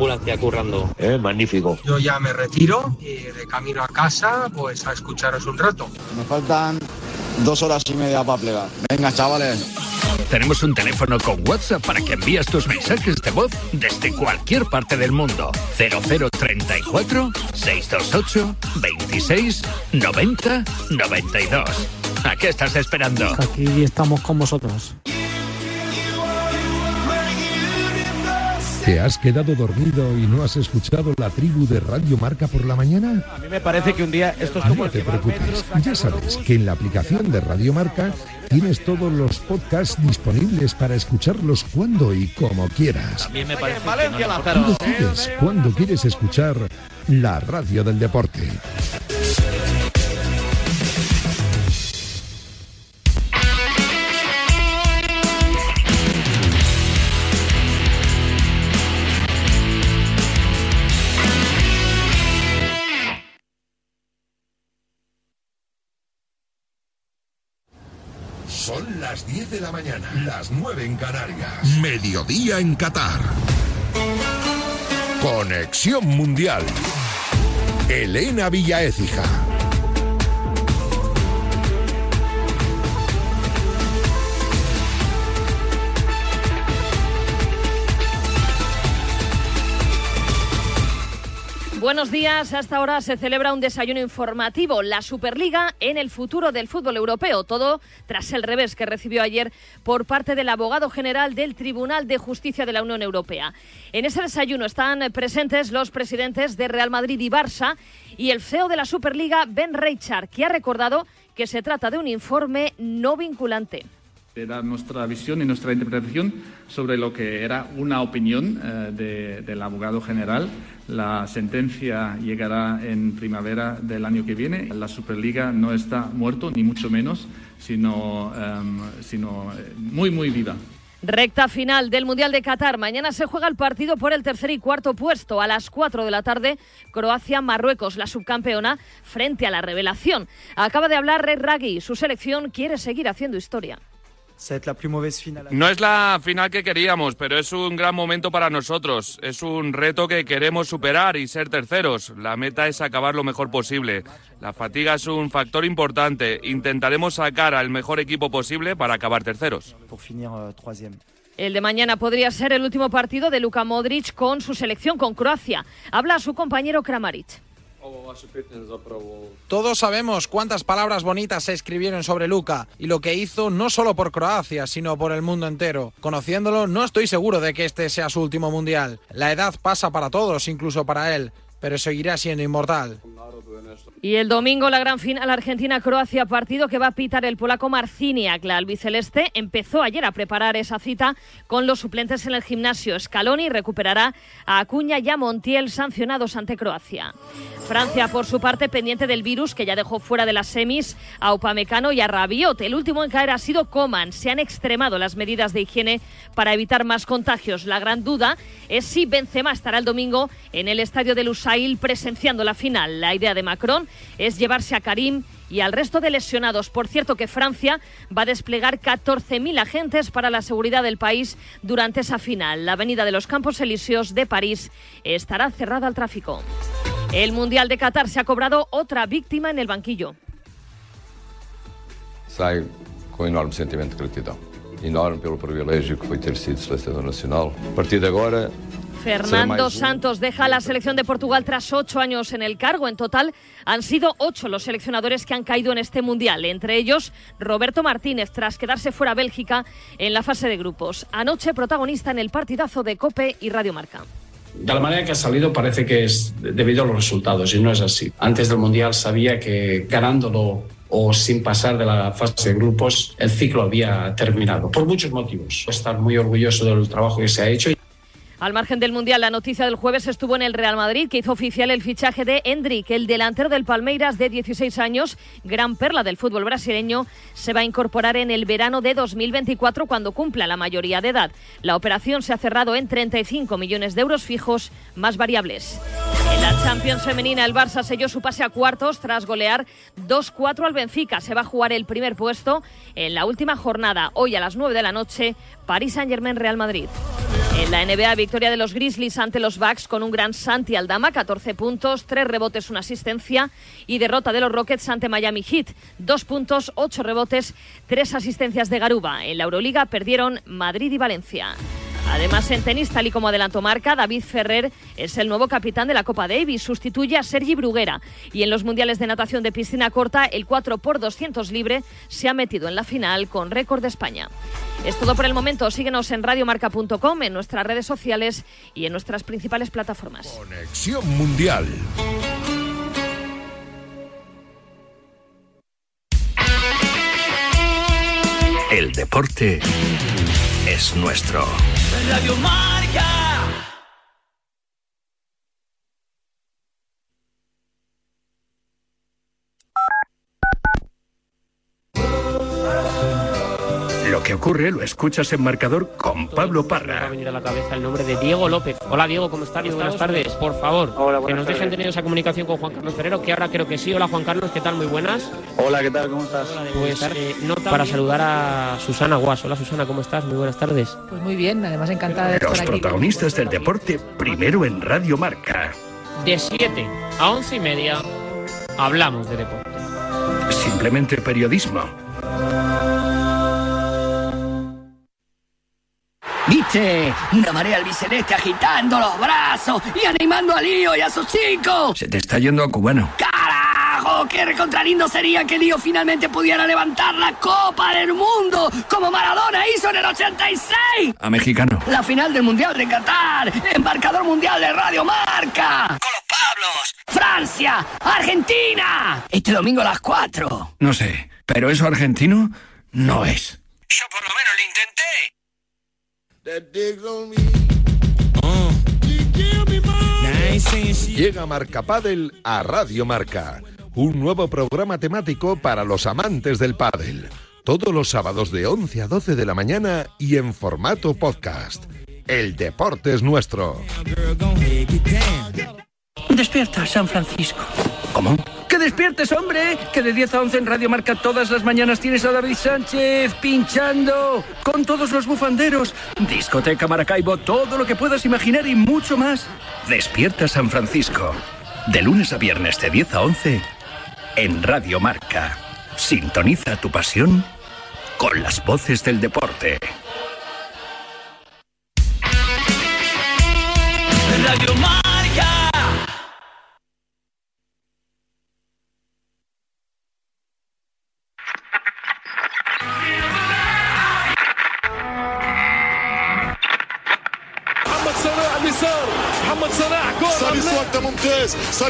ambulancia currando. Eh, magnífico. Yo ya me retiro y de camino a casa, pues a escucharos un rato. Me faltan dos horas y media para plegar. Venga, chavales. Tenemos un teléfono con WhatsApp para que envíes tus mensajes de voz desde cualquier parte del mundo. 0034 628 26 90 92. ¿A qué estás esperando? Aquí estamos con vosotros. ¿Te has quedado dormido y no has escuchado la tribu de Radio Marca por la mañana? A mí me parece que un día esto es como No te preocupes, ya sabes que en la aplicación de Radio Marca tienes todos los podcasts disponibles para escucharlos cuando y como quieras. También me parece Valencia. Tú decides cuándo quieres escuchar la radio del deporte. Las 10 de la mañana, las 9 en Canarias. Mediodía en Qatar. Conexión Mundial. Elena Villaécija. Buenos días. Hasta ahora se celebra un desayuno informativo, la Superliga en el futuro del fútbol europeo. Todo tras el revés que recibió ayer por parte del abogado general del Tribunal de Justicia de la Unión Europea. En ese desayuno están presentes los presidentes de Real Madrid y Barça y el CEO de la Superliga, Ben Reichard, que ha recordado que se trata de un informe no vinculante. Era nuestra visión y nuestra interpretación sobre lo que era una opinión eh, de- del abogado general. La sentencia llegará en primavera del año que viene. La Superliga no está muerto, ni mucho menos, sino, em, sino eh, muy, muy viva. Recta final del Mundial de Qatar. Mañana se juega el partido por el tercer y cuarto puesto. A las 4 de la tarde, Croacia-Marruecos, la subcampeona, frente a la revelación. Acaba de hablar Red Raggi. Su selección quiere seguir haciendo historia. No es la final que queríamos, pero es un gran momento para nosotros. Es un reto que queremos superar y ser terceros. La meta es acabar lo mejor posible. La fatiga es un factor importante. Intentaremos sacar al mejor equipo posible para acabar terceros. El de mañana podría ser el último partido de Luka Modric con su selección con Croacia. Habla su compañero Kramaric. Todos sabemos cuántas palabras bonitas se escribieron sobre Luca y lo que hizo no solo por Croacia, sino por el mundo entero. Conociéndolo, no estoy seguro de que este sea su último mundial. La edad pasa para todos, incluso para él, pero seguirá siendo inmortal. Y el domingo la gran final Argentina-Croacia, partido que va a pitar el polaco Marciniak. La albiceleste empezó ayer a preparar esa cita con los suplentes en el gimnasio. Scaloni recuperará a Acuña y a Montiel sancionados ante Croacia. Francia, por su parte, pendiente del virus que ya dejó fuera de las semis a Upamecano y a Rabiot. El último en caer ha sido Coman. Se han extremado las medidas de higiene para evitar más contagios. La gran duda es si Benzema estará el domingo en el estadio de Lusail presenciando la final. La idea de Macron es llevarse a Karim y al resto de lesionados. Por cierto que Francia va a desplegar 14.000 agentes para la seguridad del país durante esa final. La avenida de los Campos Elíseos de París estará cerrada al tráfico. El Mundial de Qatar se ha cobrado otra víctima en el banquillo. Saio com enorme sentimento de gratidão. Enorme pelo privilégio que foi ter sido selecionador nacional. A partir de agora, Fernando. Santos deja la selección de Portugal tras ocho años en el cargo. En total han sido ocho los seleccionadores que han caído en este mundial, entre ellos Roberto Martínez, tras quedarse fuera Bélgica en la fase de grupos. Anoche protagonista en el partidazo de Cope y Radio Marca. De la manera que ha salido parece que es debido a los resultados y no es así. Antes del Mundial sabía que ganándolo o sin pasar de la fase de grupos el ciclo había terminado, por muchos motivos. Estar muy orgulloso del trabajo que se ha hecho. Al margen del Mundial, la noticia del jueves estuvo en el Real Madrid, que hizo oficial el fichaje de Hendrik, el delantero del Palmeiras de 16 años, gran perla del fútbol brasileño, se va a incorporar en el verano de 2024 cuando cumpla la mayoría de edad. La operación se ha cerrado en 35 millones de euros fijos más variables. La Champions femenina, el Barça selló su pase a cuartos tras golear 2-4 al Benfica. Se va a jugar el primer puesto en la última jornada, hoy a las 9 de la noche, París Saint-Germain-Real Madrid. En la NBA, victoria de los Grizzlies ante los Bucks con un gran Santi Aldama, 14 puntos, 3 rebotes, una asistencia y derrota de los Rockets ante Miami Heat, 2 puntos, 8 rebotes, 3 asistencias de Garuba. En la Euroliga perdieron Madrid y Valencia. Además, en tenis, tal y como adelantó Marca, David Ferrer es el nuevo capitán de la Copa Davis, sustituye a Sergi Bruguera. Y en los mundiales de natación de piscina corta, el 4 x 200 libre se ha metido en la final con récord de España. Es todo por el momento. Síguenos en radiomarca.com, en nuestras redes sociales y en nuestras principales plataformas. Conexión Mundial. El deporte es nuestro. Radio Marca. Lo que ocurre lo escuchas en marcador con Pablo Parra. Me ha venido a la cabeza el nombre de Diego López. Hola Diego, ¿cómo estás? Buenas tardes. Por favor, que nos dejen tener esa comunicación con Juan Carlos Ferrero, que ahora creo que sí. Hola Juan Carlos, ¿qué tal? Muy buenas. Hola, ¿qué tal? ¿Cómo estás? Pues eh, nota para saludar a Susana Guas. Hola Susana, ¿cómo estás? Muy buenas tardes. Pues muy bien, además encantada de Los estar aquí. protagonistas del deporte primero en Radio Marca. De 7 a 11 y media hablamos de deporte. Simplemente periodismo. ¿Viste? Una marea albiceleste agitando los brazos y animando a Lío y a sus chicos. Se te está yendo a cubano. ¡Carajo! ¡Qué recontralindo sería que Lío finalmente pudiera levantar la Copa del Mundo como Maradona hizo en el 86! A mexicano. La final del Mundial de Qatar, embarcador mundial de Radio Marca. Con los Pablos. Francia, Argentina. Este domingo a las 4. No sé, pero eso argentino no es. Yo por lo menos lo intenté. Llega Marca Padel a Radio Marca, un nuevo programa temático para los amantes del pádel. Todos los sábados de 11 a 12 de la mañana y en formato podcast. El deporte es nuestro. Despierta, San Francisco. ¿Cómo? ¡Que despiertes, hombre! Que de 10 a 11 en Radio Marca todas las mañanas tienes a David Sánchez pinchando con todos los bufanderos. Discoteca Maracaibo, todo lo que puedas imaginar y mucho más. Despierta San Francisco. De lunes a viernes de 10 a 11 en Radio Marca. Sintoniza tu pasión con las voces del deporte. Radio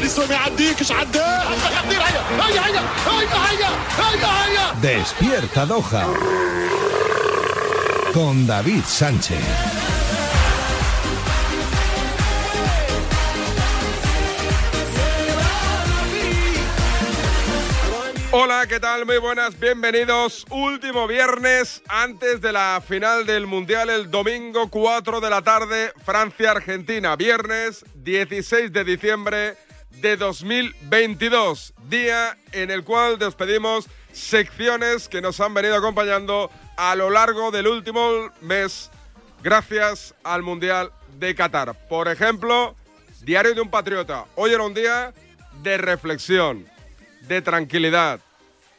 ممتاز ساليسو ما يعديكش عداه هيا هيا هيا هيا هيا هيا Despierta Doha. Con David Sánchez. Hola, ¿qué tal? Muy buenas, bienvenidos. Último viernes antes de la final del Mundial, el domingo 4 de la tarde, Francia-Argentina. Viernes 16 de diciembre de 2022, día en el cual despedimos secciones que nos han venido acompañando a lo largo del último mes gracias al Mundial de Qatar. Por ejemplo, Diario de un Patriota. Hoy era un día de reflexión, de tranquilidad,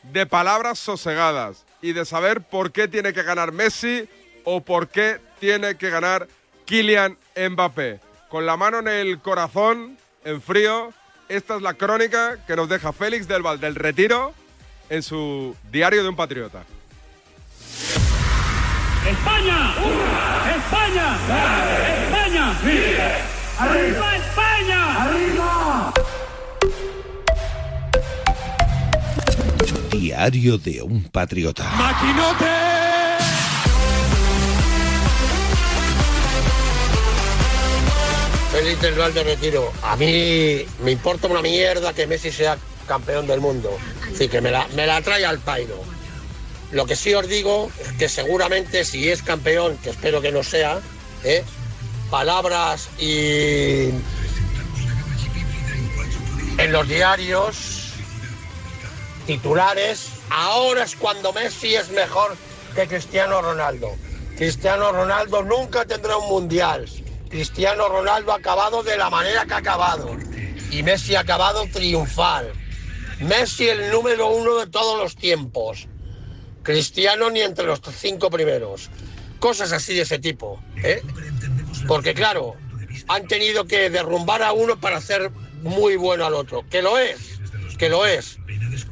de palabras sosegadas y de saber por qué tiene que ganar Messi o por qué tiene que ganar Kylian Mbappé. Con la mano en el corazón, en frío, esta es la crónica que nos deja Félix del Val del Retiro en su Diario de un Patriota. España. España. España. Arriba España. Arriba. Diario de un patriota. Maquinote. Félix del de Retiro. A mí me importa una mierda que Messi sea campeón del mundo. Sí, que me la, me la trae al pairo. Lo que sí os digo es que seguramente si es campeón, que espero que no sea, ¿eh? palabras y en los diarios, titulares, ahora es cuando Messi es mejor que Cristiano Ronaldo. Cristiano Ronaldo nunca tendrá un mundial. Cristiano Ronaldo ha acabado de la manera que ha acabado. Y Messi ha acabado triunfal. Messi el número uno de todos los tiempos. Cristiano ni entre los cinco primeros. Cosas así de ese tipo. ¿eh? Porque claro, han tenido que derrumbar a uno para hacer muy bueno al otro. Que lo es, que lo es.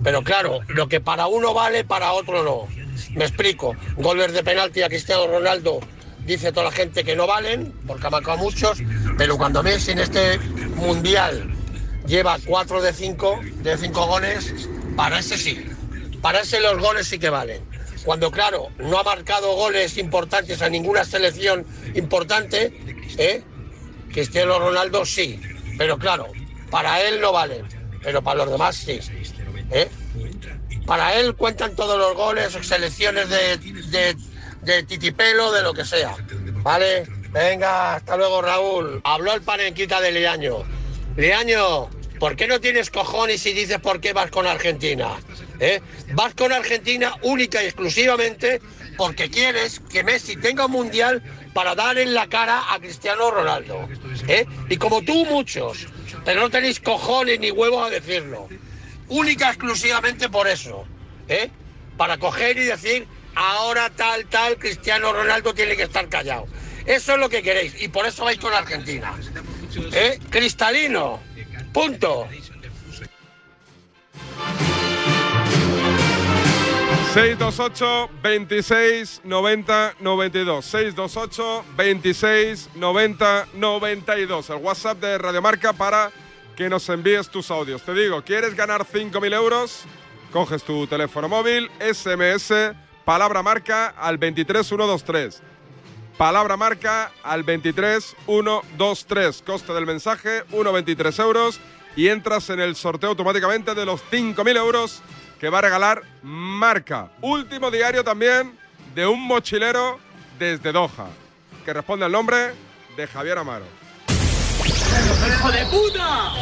Pero claro, lo que para uno vale, para otro no. Me explico. Goles de penalti a Cristiano Ronaldo dice toda la gente que no valen, porque ha marcado muchos, pero cuando Messi en este mundial lleva 4 de 5 de cinco goles, para ese sí. Para ese los goles sí que valen. Cuando, claro, no ha marcado goles importantes a ninguna selección importante, ¿eh? Cristiano Ronaldo sí. Pero claro, para él no valen, pero para los demás sí. ¿eh? Para él cuentan todos los goles, selecciones de, de titipelo, de lo que sea. ¿Vale? Venga, hasta luego Raúl. Habló el panenquita de Leaño. Leaño, ¿por qué no tienes cojones y dices por qué vas con Argentina? ¿Eh? Vas con Argentina única y exclusivamente porque quieres que Messi tenga un mundial para dar en la cara a Cristiano Ronaldo. ¿eh? Y como tú muchos, pero no tenéis cojones ni huevos a decirlo. Única exclusivamente por eso. ¿eh? Para coger y decir, ahora tal, tal, Cristiano Ronaldo tiene que estar callado. Eso es lo que queréis y por eso vais con Argentina. ¿Eh? Cristalino. Punto. 628 26 90 92. 628 26 90 92. El WhatsApp de Radiomarca para que nos envíes tus audios. Te digo, ¿quieres ganar 5.000 euros? Coges tu teléfono móvil, SMS, palabra marca al 23123. Palabra marca al 23123. Coste del mensaje, 1,23 euros. Y entras en el sorteo automáticamente de los 5.000 euros que va a regalar Marca. Último diario también de un mochilero desde Doha, que responde al nombre de Javier Amaro. ¡Hijo de puta!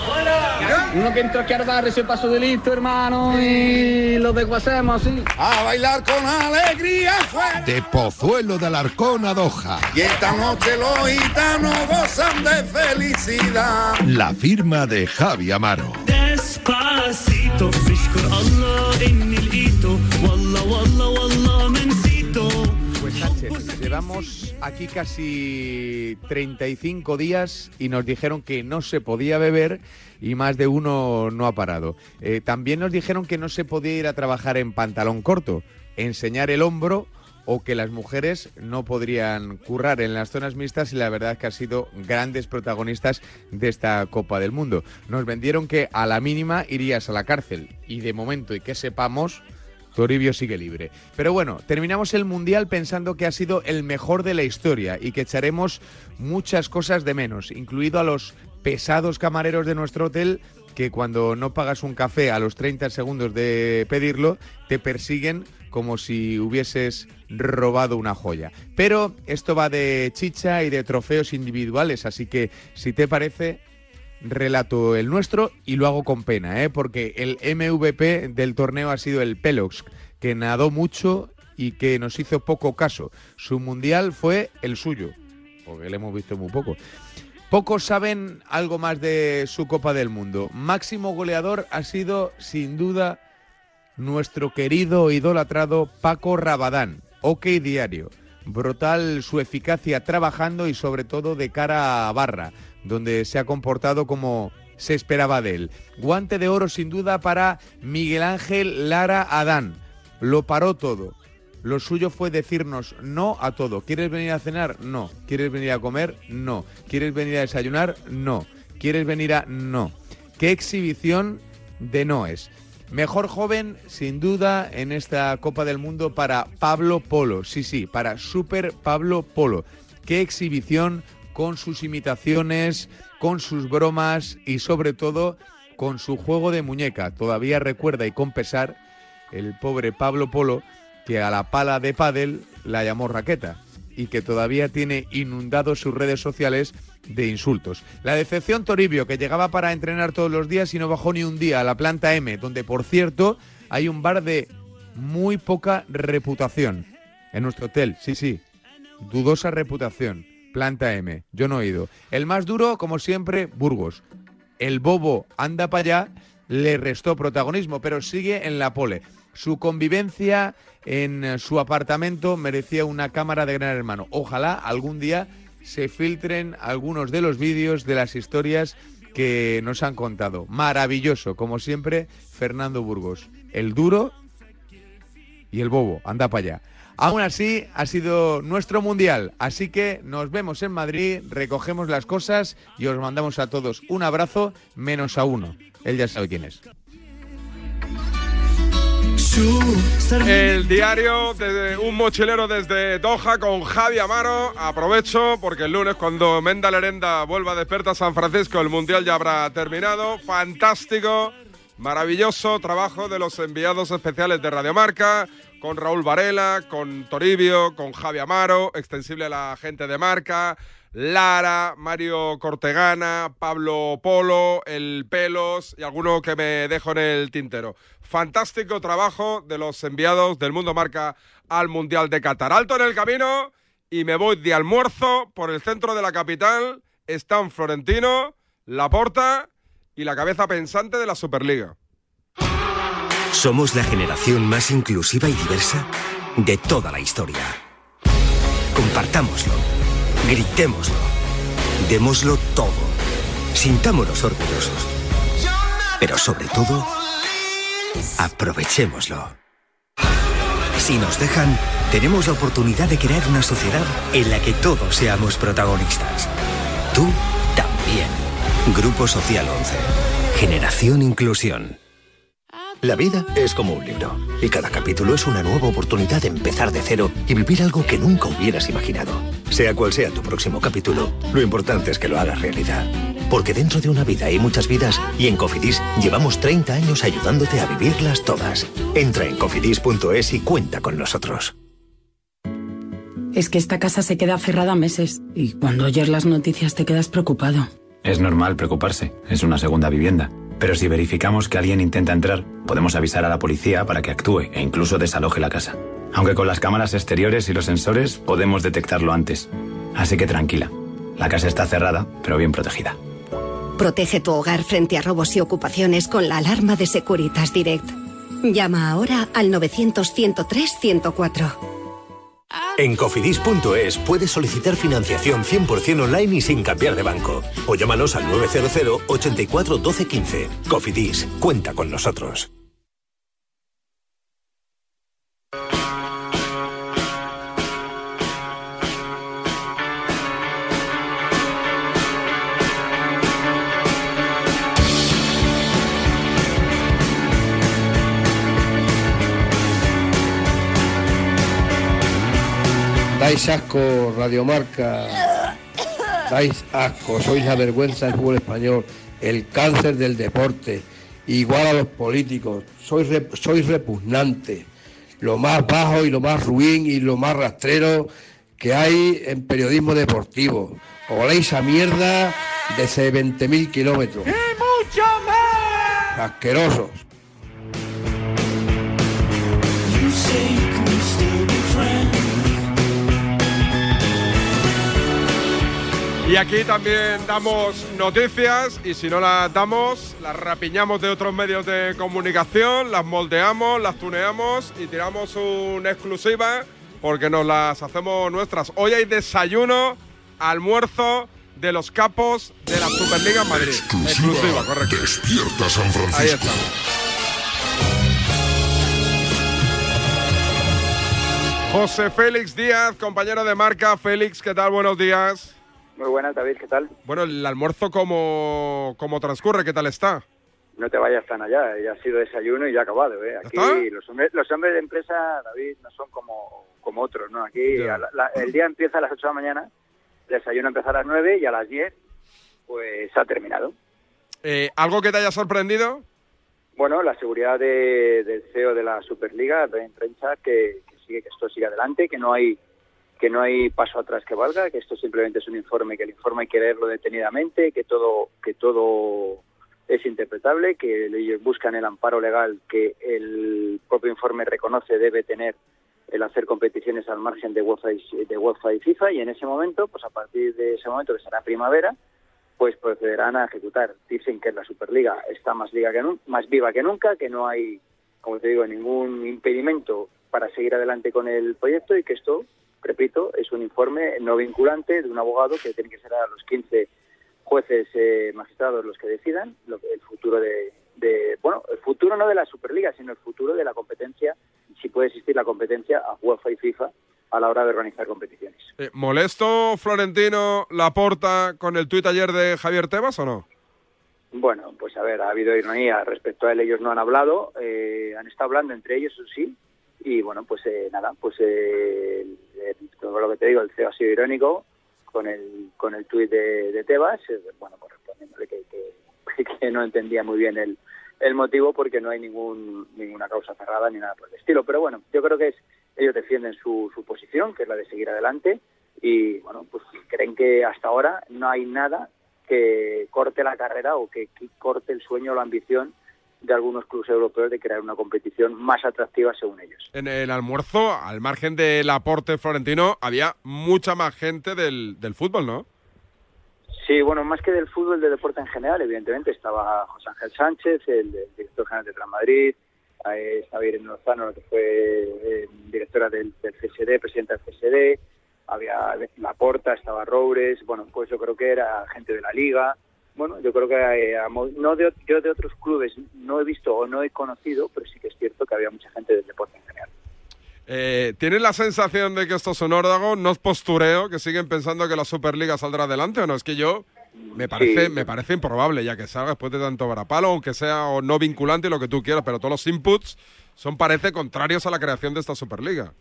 Uno que entró aquí a dar ese paso de listo, hermano, y lo desguacemos así. A bailar con alegría fuera. De Pozuelo de Alarcón a Doha. Y esta noche los gitanos gozan de felicidad. La firma de Javi Amaro. Despacito, fishkur Allah llevamos aquí casi 35 días y nos dijeron que no se podía beber y más de uno no ha parado. Eh, también nos dijeron que no se podía ir a trabajar en pantalón corto, enseñar el hombro o que las mujeres no podrían currar en las zonas mixtas y la verdad es que han sido grandes protagonistas de esta Copa del Mundo. Nos vendieron que a la mínima irías a la cárcel y de momento y que sepamos Toribio sigue libre. Pero bueno, terminamos el Mundial pensando que ha sido el mejor de la historia y que echaremos muchas cosas de menos, incluido a los pesados camareros de nuestro hotel que cuando no pagas un café a los 30 segundos de pedirlo, te persiguen como si hubieses robado una joya. Pero esto va de chicha y de trofeos individuales, así que si te parece, relato el nuestro y lo hago con pena, ¿eh? porque el MVP del torneo ha sido el Pelox, que nadó mucho y que nos hizo poco caso. Su mundial fue el suyo, porque le hemos visto muy poco. Pocos saben algo más de su Copa del Mundo. Máximo goleador ha sido, sin duda, nuestro querido idolatrado Paco Rabadán. OK Diario. Brutal su eficacia trabajando y sobre todo de cara a barra, donde se ha comportado como se esperaba de él. Guante de oro sin duda para Miguel Ángel Lara Adán. Lo paró todo. Lo suyo fue decirnos no a todo. ¿Quieres venir a cenar? No. ¿Quieres venir a comer? No. ¿Quieres venir a desayunar? No. ¿Quieres venir a...? No. ¿Qué exhibición de noes? Mejor joven, sin duda, en esta Copa del Mundo para Pablo Polo. Sí, sí, para Super Pablo Polo. Qué exhibición con sus imitaciones, con sus bromas y sobre todo con su juego de muñeca. Todavía recuerda y con pesar el pobre Pablo Polo que a la pala de pádel la llamó raqueta y que todavía tiene inundado sus redes sociales de insultos. La decepción Toribio, que llegaba para entrenar todos los días y no bajó ni un día a la planta M, donde por cierto hay un bar de muy poca reputación. En nuestro hotel, sí, sí. dudosa reputación. Planta M, yo no he ido. El más duro, como siempre, Burgos. El bobo anda para allá, le restó protagonismo, pero sigue en la pole. Su convivencia en eh, su apartamento merecía una cámara de gran hermano. Ojalá algún día se filtren algunos de los vídeos de las historias que nos han contado. Maravilloso, como siempre, Fernando Burgos. El duro y el bobo, anda para allá. Aún así, ha sido nuestro mundial, así que nos vemos en Madrid, recogemos las cosas y os mandamos a todos un abrazo, menos a uno. Él ya sabe quién es. El diario de un mochilero desde Doha con Javi Amaro. Aprovecho porque el lunes cuando Menda Lerenda vuelva a despertar San Francisco el Mundial ya habrá terminado. Fantástico, maravilloso trabajo de los enviados especiales de Radiomarca con Raúl Varela, con Toribio, con Javi Amaro, extensible a la gente de marca. Lara, Mario Cortegana, Pablo Polo, El Pelos y alguno que me dejo en el tintero. Fantástico trabajo de los enviados del Mundo Marca al Mundial de Qatar. Alto en el camino y me voy de almuerzo por el centro de la capital. Están Florentino, Laporta y la cabeza pensante de la Superliga. Somos la generación más inclusiva y diversa de toda la historia. Compartámoslo, gritémoslo, démoslo todo, sintámonos orgullosos. Pero sobre todo, aprovechémoslo. Si nos dejan, tenemos la oportunidad de crear una sociedad en la que todos seamos protagonistas. Tú también. Grupo Social 11. Generación Inclusión. La vida es como un libro y cada capítulo es una nueva oportunidad de empezar de cero y vivir algo que nunca hubieras imaginado. Sea cual sea tu próximo capítulo, lo importante es que lo hagas realidad. Porque dentro de una vida hay muchas vidas y en Cofidis llevamos 30 años ayudándote a vivirlas todas. Entra en cofidis.es y cuenta con nosotros. Es que esta casa se queda cerrada meses y cuando oyes las noticias te quedas preocupado. Es normal preocuparse, es una segunda vivienda. Pero si verificamos que alguien intenta entrar, podemos avisar a la policía para que actúe e incluso desaloje la casa. Aunque con las cámaras exteriores y los sensores podemos detectarlo antes. Así que tranquila, la casa está cerrada, pero bien protegida. Protege tu hogar frente a robos y ocupaciones con la alarma de Securitas Direct. Llama ahora al 900-103-104. En cofidis.es puedes solicitar financiación 100% online y sin cambiar de banco. O llámanos al 900 84 12 15. Cofidis, cuenta con nosotros. Dais asco, Radiomarca. Dais asco, sois la vergüenza del fútbol español, el cáncer del deporte, igual a los políticos. Sois, rep- sois repugnante, lo más bajo y lo más ruin y lo más rastrero que hay en periodismo deportivo. Oléis a mierda desde 20.000 kilómetros. mucho más! Asquerosos. Y aquí también damos noticias y si no las damos, las rapiñamos de otros medios de comunicación, las moldeamos, las tuneamos y tiramos una exclusiva porque nos las hacemos nuestras. Hoy hay desayuno, almuerzo de los capos de la Superliga Madrid. Exclusiva, correcto. Despierta San Ahí Francisco. está. José Félix Díaz, compañero de marca. Félix, ¿qué tal? Buenos días. Muy buenas, David, ¿qué tal? Bueno, el almuerzo, ¿cómo, cómo transcurre? ¿Qué tal está? No te vayas tan allá, ya ha sido desayuno y ya ha acabado. ¿eh? Aquí está? los hombres, los hombres de empresa, David, no son como, como otros, ¿no? Aquí la- la- el día empieza a las 8 de la mañana, el desayuno empieza a las 9 y a las 10 pues ha terminado. Eh, ¿Algo que te haya sorprendido? Bueno, la seguridad de- del CEO de la Superliga, Ben Trencha, que, que sigue que esto sigue adelante, que no hay que no hay paso atrás que valga, que esto simplemente es un informe, que el informe hay que leerlo detenidamente, que todo que todo es interpretable, que ellos buscan el amparo legal que el propio informe reconoce debe tener el hacer competiciones al margen de UEFA y, de UEFA y FIFA y en ese momento, pues a partir de ese momento que será primavera, pues procederán a ejecutar. Dicen que la Superliga está más, liga que más viva que nunca, que no hay, como te digo, ningún impedimento para seguir adelante con el proyecto y que esto, repito, es un informe no vinculante de un abogado que tiene que ser a los 15 jueces eh, magistrados los que decidan el futuro de, bueno, el futuro no de la Superliga, sino el futuro de la competencia, si puede existir la competencia a UEFA y FIFA a la hora de organizar competiciones. Eh, ¿Molesto Florentino Laporta con el tuit ayer de Javier Tebas o no? Bueno, pues a ver, ha habido ironía respecto a él, ellos no han hablado, eh, han estado hablando entre ellos, sí, y bueno, pues eh, nada, pues eh, lo que te digo, el CEO ha sido irónico con el con el tuit de, Tebas, bueno, pues respondiéndole que, que, no entendía muy bien el, el motivo porque no hay ningún ninguna causa cerrada ni nada por el estilo, pero bueno, yo creo que es ellos defienden su, su posición, que es la de seguir adelante, y bueno, pues creen que hasta ahora no hay nada que corte la carrera o que, corte el sueño o la ambición de algunos clubes europeos de crear una competición más atractiva según ellos. En el almuerzo, al margen del aporte florentino, había mucha más gente del, del fútbol, ¿no? Sí, bueno, más que del fútbol, del deporte en general, evidentemente estaba José Ángel Sánchez, el, director general de Real Madrid, estaba Irene Lozano, que fue eh, directora del, del, CSD, presidenta del CSD, había Laporta, estaba Roures, bueno, pues yo creo que era gente de la liga. Bueno, yo creo que eh, no de, yo de otros clubes no he visto o no he conocido, pero sí que es cierto que había mucha gente del deporte en general. Eh, ¿Tienes la sensación de que esto es un órdago? ¿No es postureo? ¿Que siguen pensando que la Superliga saldrá adelante o no? Es que yo me parece, me parece improbable ya que salga después de tanto varapalo, aunque sea o no vinculante lo que tú quieras, pero todos los inputs son parece contrarios a la creación de esta Superliga.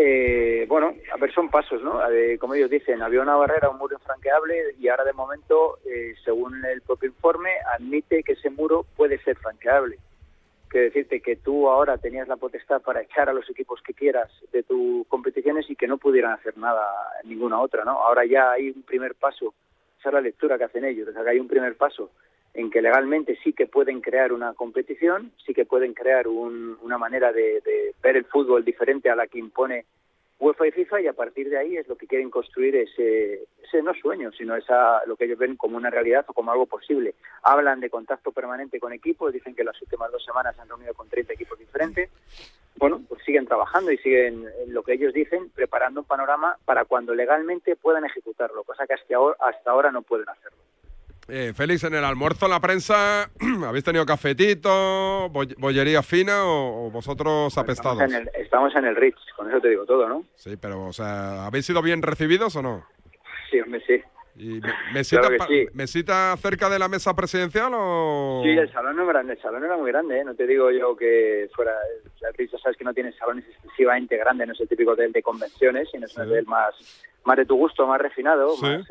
Eh, bueno, a ver, son pasos, ¿no? como ellos dicen, había una barrera, un muro infranqueable y ahora de momento, eh, según el propio informe, admite que ese muro puede ser franqueable. Quiere decirte que tú ahora tenías la potestad para echar a los equipos que quieras de tus competiciones y que no pudieran hacer nada ninguna otra, ¿no? Ahora ya hay un primer paso, esa es la lectura que hacen ellos, o sea, que hay un primer paso en que legalmente sí que pueden crear una competición, sí que pueden crear una manera de, ver el fútbol diferente a la que impone UEFA y FIFA y a partir de ahí es lo que quieren construir ese, ese no sueño, sino esa, lo que ellos ven como una realidad o como algo posible. Hablan de contacto permanente con equipos, dicen que las últimas dos semanas se han reunido con 30 equipos diferentes. Bueno, pues siguen trabajando y siguen, en lo que ellos dicen, preparando un panorama para cuando legalmente puedan ejecutarlo, cosa que hasta hasta ahora no pueden hacerlo. Eh, Félix, en el almuerzo, la prensa, ¿habéis tenido cafetito, bollería fina o, vosotros apestados? Estamos en, el, estamos en el Ritz, con eso te digo todo, ¿no? Sí, pero, o sea, ¿habéis sido bien recibidos o no? Sí, hombre, sí. ¿Y mesita, mesita, cerca de la mesa presidencial o...? Sí, el salón no era el salón era muy grande, ¿eh? no te digo yo que fuera... El Ritz, sabes que no tiene salones excesivamente grandes, no es el típico hotel de convenciones, sino es un hotel más más de tu gusto, más refinado. Pues,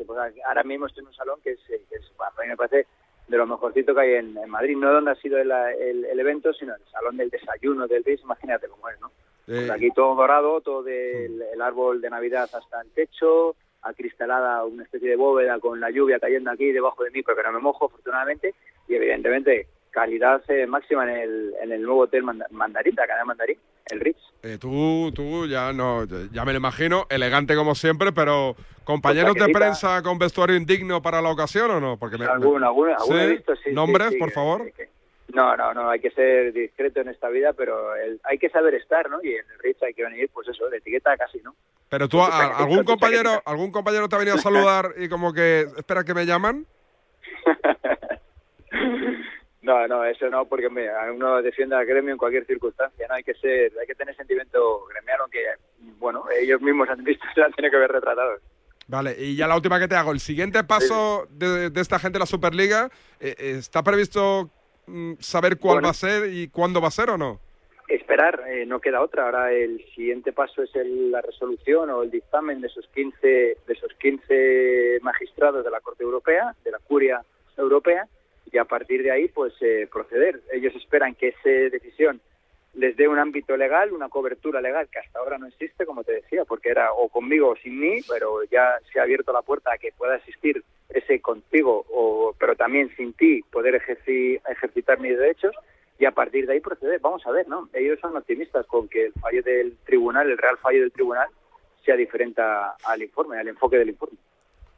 ahora mismo estoy en un salón que es, que a mí me parece de lo mejorcito que hay en, Madrid. No donde ha sido el, el, evento, sino el salón del desayuno del BIS. Imagínate cómo es, ¿no? Pues aquí todo dorado, todo del el árbol de Navidad hasta el techo, acristalada una especie de bóveda con la lluvia cayendo aquí debajo de mí, pero que no me mojo, afortunadamente. Y evidentemente calidad eh, máxima en el, en el nuevo hotel Mandarín, la cadena Mandarín, el Ritz. Eh, tú, tú ya no, ya me lo imagino, elegante como siempre, pero compañeros de prensa con vestuario indigno para la ocasión o no? Porque me, alguno, alguno, he visto, sí. ¿Nombres, por favor? No, no, no, hay que ser discreto en esta vida, pero hay que saber estar, ¿no? Y en el Ritz hay que venir, pues eso, de etiqueta casi, ¿no? Pero tú, algún compañero, algún compañero te ha venido a saludar y como que espera que me llaman. No, no, eso no, porque uno defiende al gremio en cualquier circunstancia, ¿no? Hay que ser, hay que tener sentimiento gremial, aunque, bueno, ellos mismos han visto, se han tenido que ver retratados. Vale, y ya la última que te hago, el siguiente paso de, esta gente de la Superliga, eh, ¿está previsto saber cuál va a ser y cuándo va a ser o no? Esperar, eh, no queda otra. Ahora el siguiente paso es la resolución o el dictamen de esos 15, de esos 15 magistrados de la Corte Europea, de la Curia Europea, y a partir de ahí pues eh, proceder. Ellos esperan que esa decisión les dé un ámbito legal, una cobertura legal que hasta ahora no existe, como te decía, porque era o conmigo o sin mí, pero ya se ha abierto la puerta a que pueda existir ese contigo, o, pero también sin ti, poder ejercitar mis derechos. y a partir de ahí proceder. Vamos a ver, ¿no? Ellos son optimistas con que el fallo del tribunal, el real fallo del tribunal, sea diferente al informe, al enfoque del informe.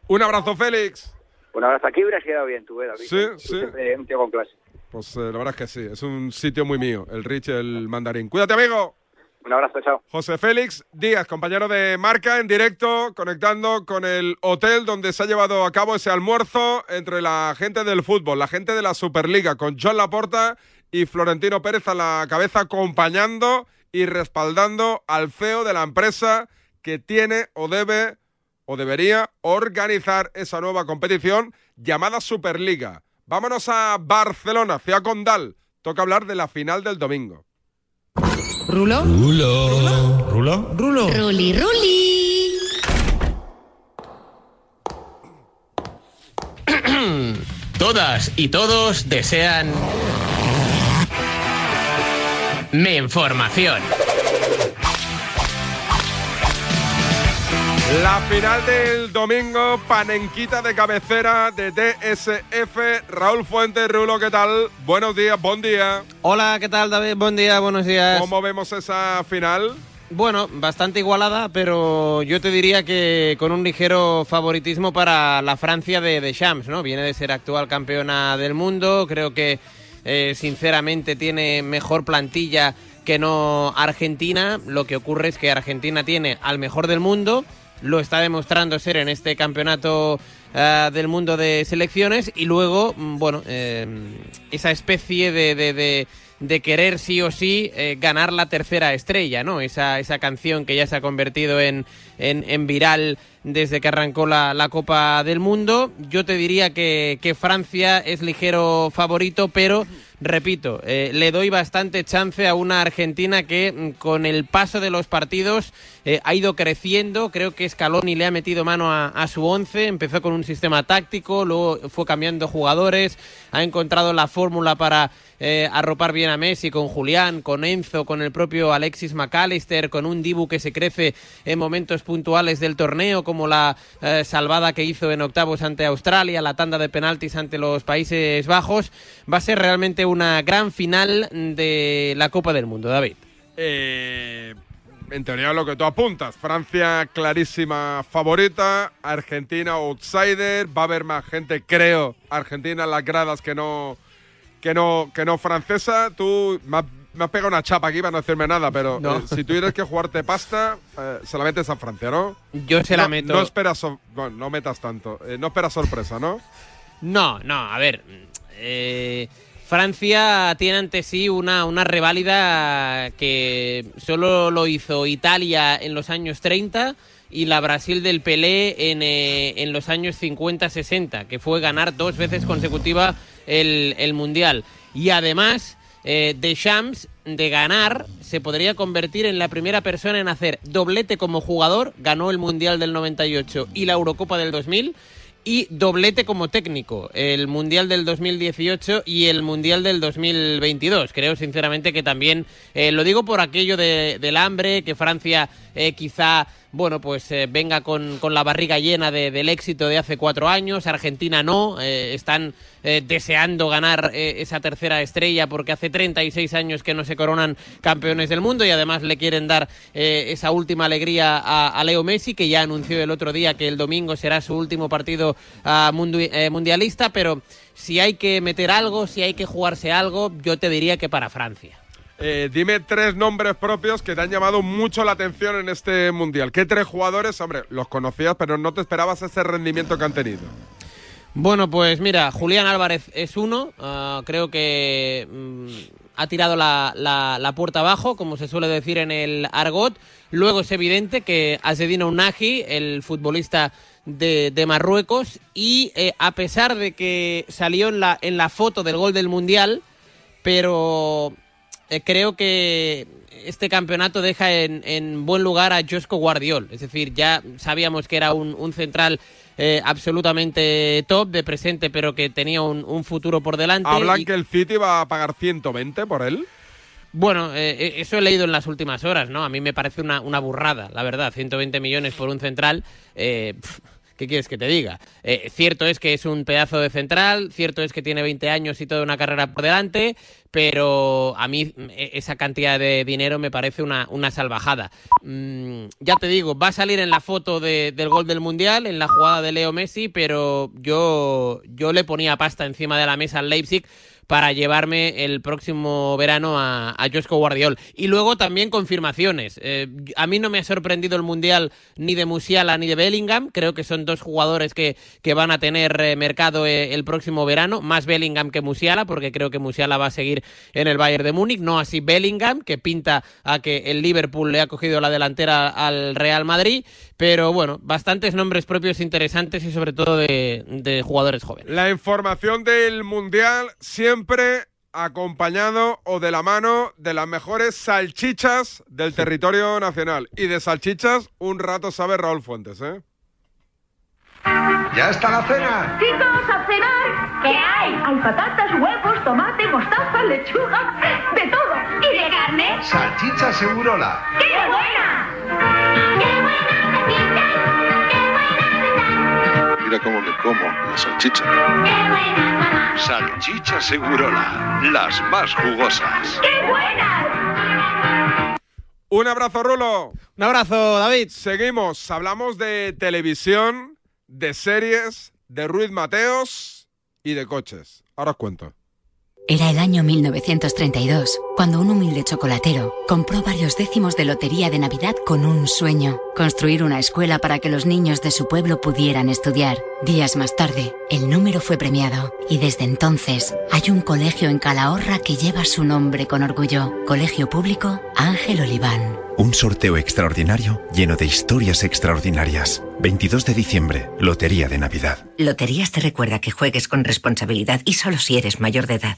Un abrazo, Félix. Un abrazo. Aquí hubieras quedado bien tú, David. Sí, sí. un tío con clase. Pues eh, la verdad es que sí, es un sitio muy mío, el Rich, el mandarín. Cuídate, amigo. Un abrazo, chao. José Félix Díaz, compañero de marca en directo, conectando con el hotel donde se ha llevado a cabo ese almuerzo entre la gente del fútbol, la gente de la Superliga, con John Laporta y Florentino Pérez a la cabeza, acompañando y respaldando al CEO de la empresa que tiene o debe o debería organizar esa nueva competición llamada Superliga. Vámonos a Barcelona, ciudad condal. Toca hablar de la final del domingo. ¿Rulo? Rulo. ¿Rulo? Rulo. Ruli, Ruli. Todas y todos desean... Mi información. La final del domingo, panenquita de cabecera de DSF. Raúl Fuentes, Rulo, ¿qué tal? Buenos días, buen día. Hola, ¿qué tal, David? Buen día, buenos días. ¿Cómo vemos esa final? Bueno, bastante igualada, pero yo te diría que con un ligero favoritismo para la Francia de Deschamps, ¿no? Viene de ser actual campeona del mundo, creo que eh, sinceramente tiene mejor plantilla que no Argentina. Lo que ocurre es que Argentina tiene al mejor del mundo lo está demostrando ser en este campeonato eh, del mundo de selecciones y luego, mm, bueno, eh, esa especie de, de, querer sí o sí eh, ganar la tercera estrella, ¿no? Esa, esa canción que ya se ha convertido en, en, viral desde que arrancó la, la, Copa del Mundo. Yo te diría que, que Francia es ligero favorito, pero repito, eh, le doy bastante chance a una Argentina que mm, con el paso de los partidos eh, ha ido creciendo. Creo que Scaloni le ha metido mano a, su once. Empezó con un sistema táctico, luego fue cambiando jugadores, ha encontrado la fórmula para eh, arropar bien a Messi con Julián, con Enzo, con el propio Alexis McAllister, con un Dibu que se crece en momentos puntuales del torneo, como la salvada que hizo en octavos ante Australia, la tanda de penaltis ante los Países Bajos. Va a ser realmente una gran final de la Copa del Mundo, David? Eh, en teoría lo que tú apuntas, Francia clarísima favorita, Argentina outsider, va a haber más gente, creo, Argentina en las gradas que no que no que no francesa. Tú me has, pegado una chapa aquí para no hacerme nada, pero eh, si tú tienes que jugarte pasta, eh, se la metes a Francia, ¿no? Yo se la meto. No esperas, bueno, no metas tanto, no esperas sorpresa, ¿no? No, no, a ver. Eh, Francia tiene ante sí una, una reválida que solo lo hizo Italia en los años 30 y la Brasil del Pelé en, eh, en los años 50-60, que fue ganar dos veces consecutiva el, el Mundial. Y además, eh, Deschamps, de ganar, se podría convertir en la primera persona en hacer doblete como jugador, ganó el Mundial del 98 y la Eurocopa del 2000 y doblete como técnico, el Mundial del 2018 y el Mundial del 2022. Creo sinceramente que también, eh, lo digo por aquello de, del hambre, que Francia eh, quizá bueno, pues eh, venga con, con, la barriga llena de, del éxito de hace cuatro años. Argentina no, eh, están deseando ganar esa tercera estrella porque hace 36 años que no se coronan campeones del mundo y además le quieren dar esa última alegría a, Leo Messi, que ya anunció el otro día que el domingo será su último partido ah, mundialista. Pero si hay que meter algo, si hay que jugarse algo, yo te diría que para Francia. Eh, dime tres nombres propios que te han llamado mucho la atención en este mundial. ¿Qué tres jugadores, hombre, los conocías, pero no te esperabas ese rendimiento que han tenido? Bueno, pues mira, Julián Álvarez es uno. Ah, creo que mm, ha tirado la, puerta abajo, como se suele decir en el argot. Luego es evidente que Asedino Unagi, el futbolista de, Marruecos, y eh, a pesar de que salió en la, en la foto del gol del Mundial, pero eh, creo que este campeonato deja en, buen lugar a Josco Guardiol. Es decir, ya sabíamos que era un, central eh, absolutamente top de presente, pero que tenía un, futuro por delante. ¿Hablan que el City va a pagar 120 por él? Bueno, eh, eso he leído en las últimas horas, ¿no? A mí me parece una, una burrada, la verdad. 120 millones por un central ¿Qué quieres que te diga? Eh, cierto es que es un pedazo de central, cierto es que tiene 20 años y toda una carrera por delante, pero a mí eh, esa cantidad de dinero me parece una, una salvajada. Mm, ya te digo, va a salir en la foto de- del gol del Mundial, en la jugada de Leo Messi, pero yo, yo le ponía pasta encima de la mesa al Leipzig para llevarme el próximo verano a, a Josko Guardiol. Y luego también confirmaciones. Eh, a mí no me ha sorprendido el Mundial ni de Musiala ni de Bellingham. Creo que son dos jugadores que, que van a tener eh, mercado eh, el próximo verano. Más Bellingham que Musiala, porque creo que Musiala va a seguir en el Bayern de Múnich. No así Bellingham, que pinta a que el Liverpool le ha cogido la delantera al Real Madrid. Pero bueno, bastantes nombres propios interesantes y sobre todo de, de jugadores jóvenes. La información del Mundial siempre acompañado o de la mano de las mejores salchichas del territorio nacional. Y de salchichas, un rato sabe Raúl Fuentes, ¿eh? ¿Ya está la cena? Chicos, a cenar. ¿Qué hay? Hay patatas, huevos, tomate, mostaza, lechuga, de todo. ¿Y de carne? Salchicha Segurola. ¡Qué buena! ¡Qué buena, Mira cómo me como la salchicha. Salchicha Segurola. Las más jugosas. ¡Qué buena! Un abrazo, Rulo. Un abrazo, David. Seguimos. Hablamos de televisión, de series, de Ruiz Mateos y de coches. Ahora os cuento. Era el año 1932, cuando un humilde chocolatero compró varios décimos de lotería de Navidad con un sueño, construir una escuela para que los niños de su pueblo pudieran estudiar. Días más tarde, el número fue premiado y desde entonces hay un colegio en Calahorra que lleva su nombre con orgullo, Colegio Público Ángel Oliván. Un sorteo extraordinario lleno de historias extraordinarias. 22 de diciembre, Lotería de Navidad. Loterías te recuerda que juegues con responsabilidad y solo si eres mayor de edad.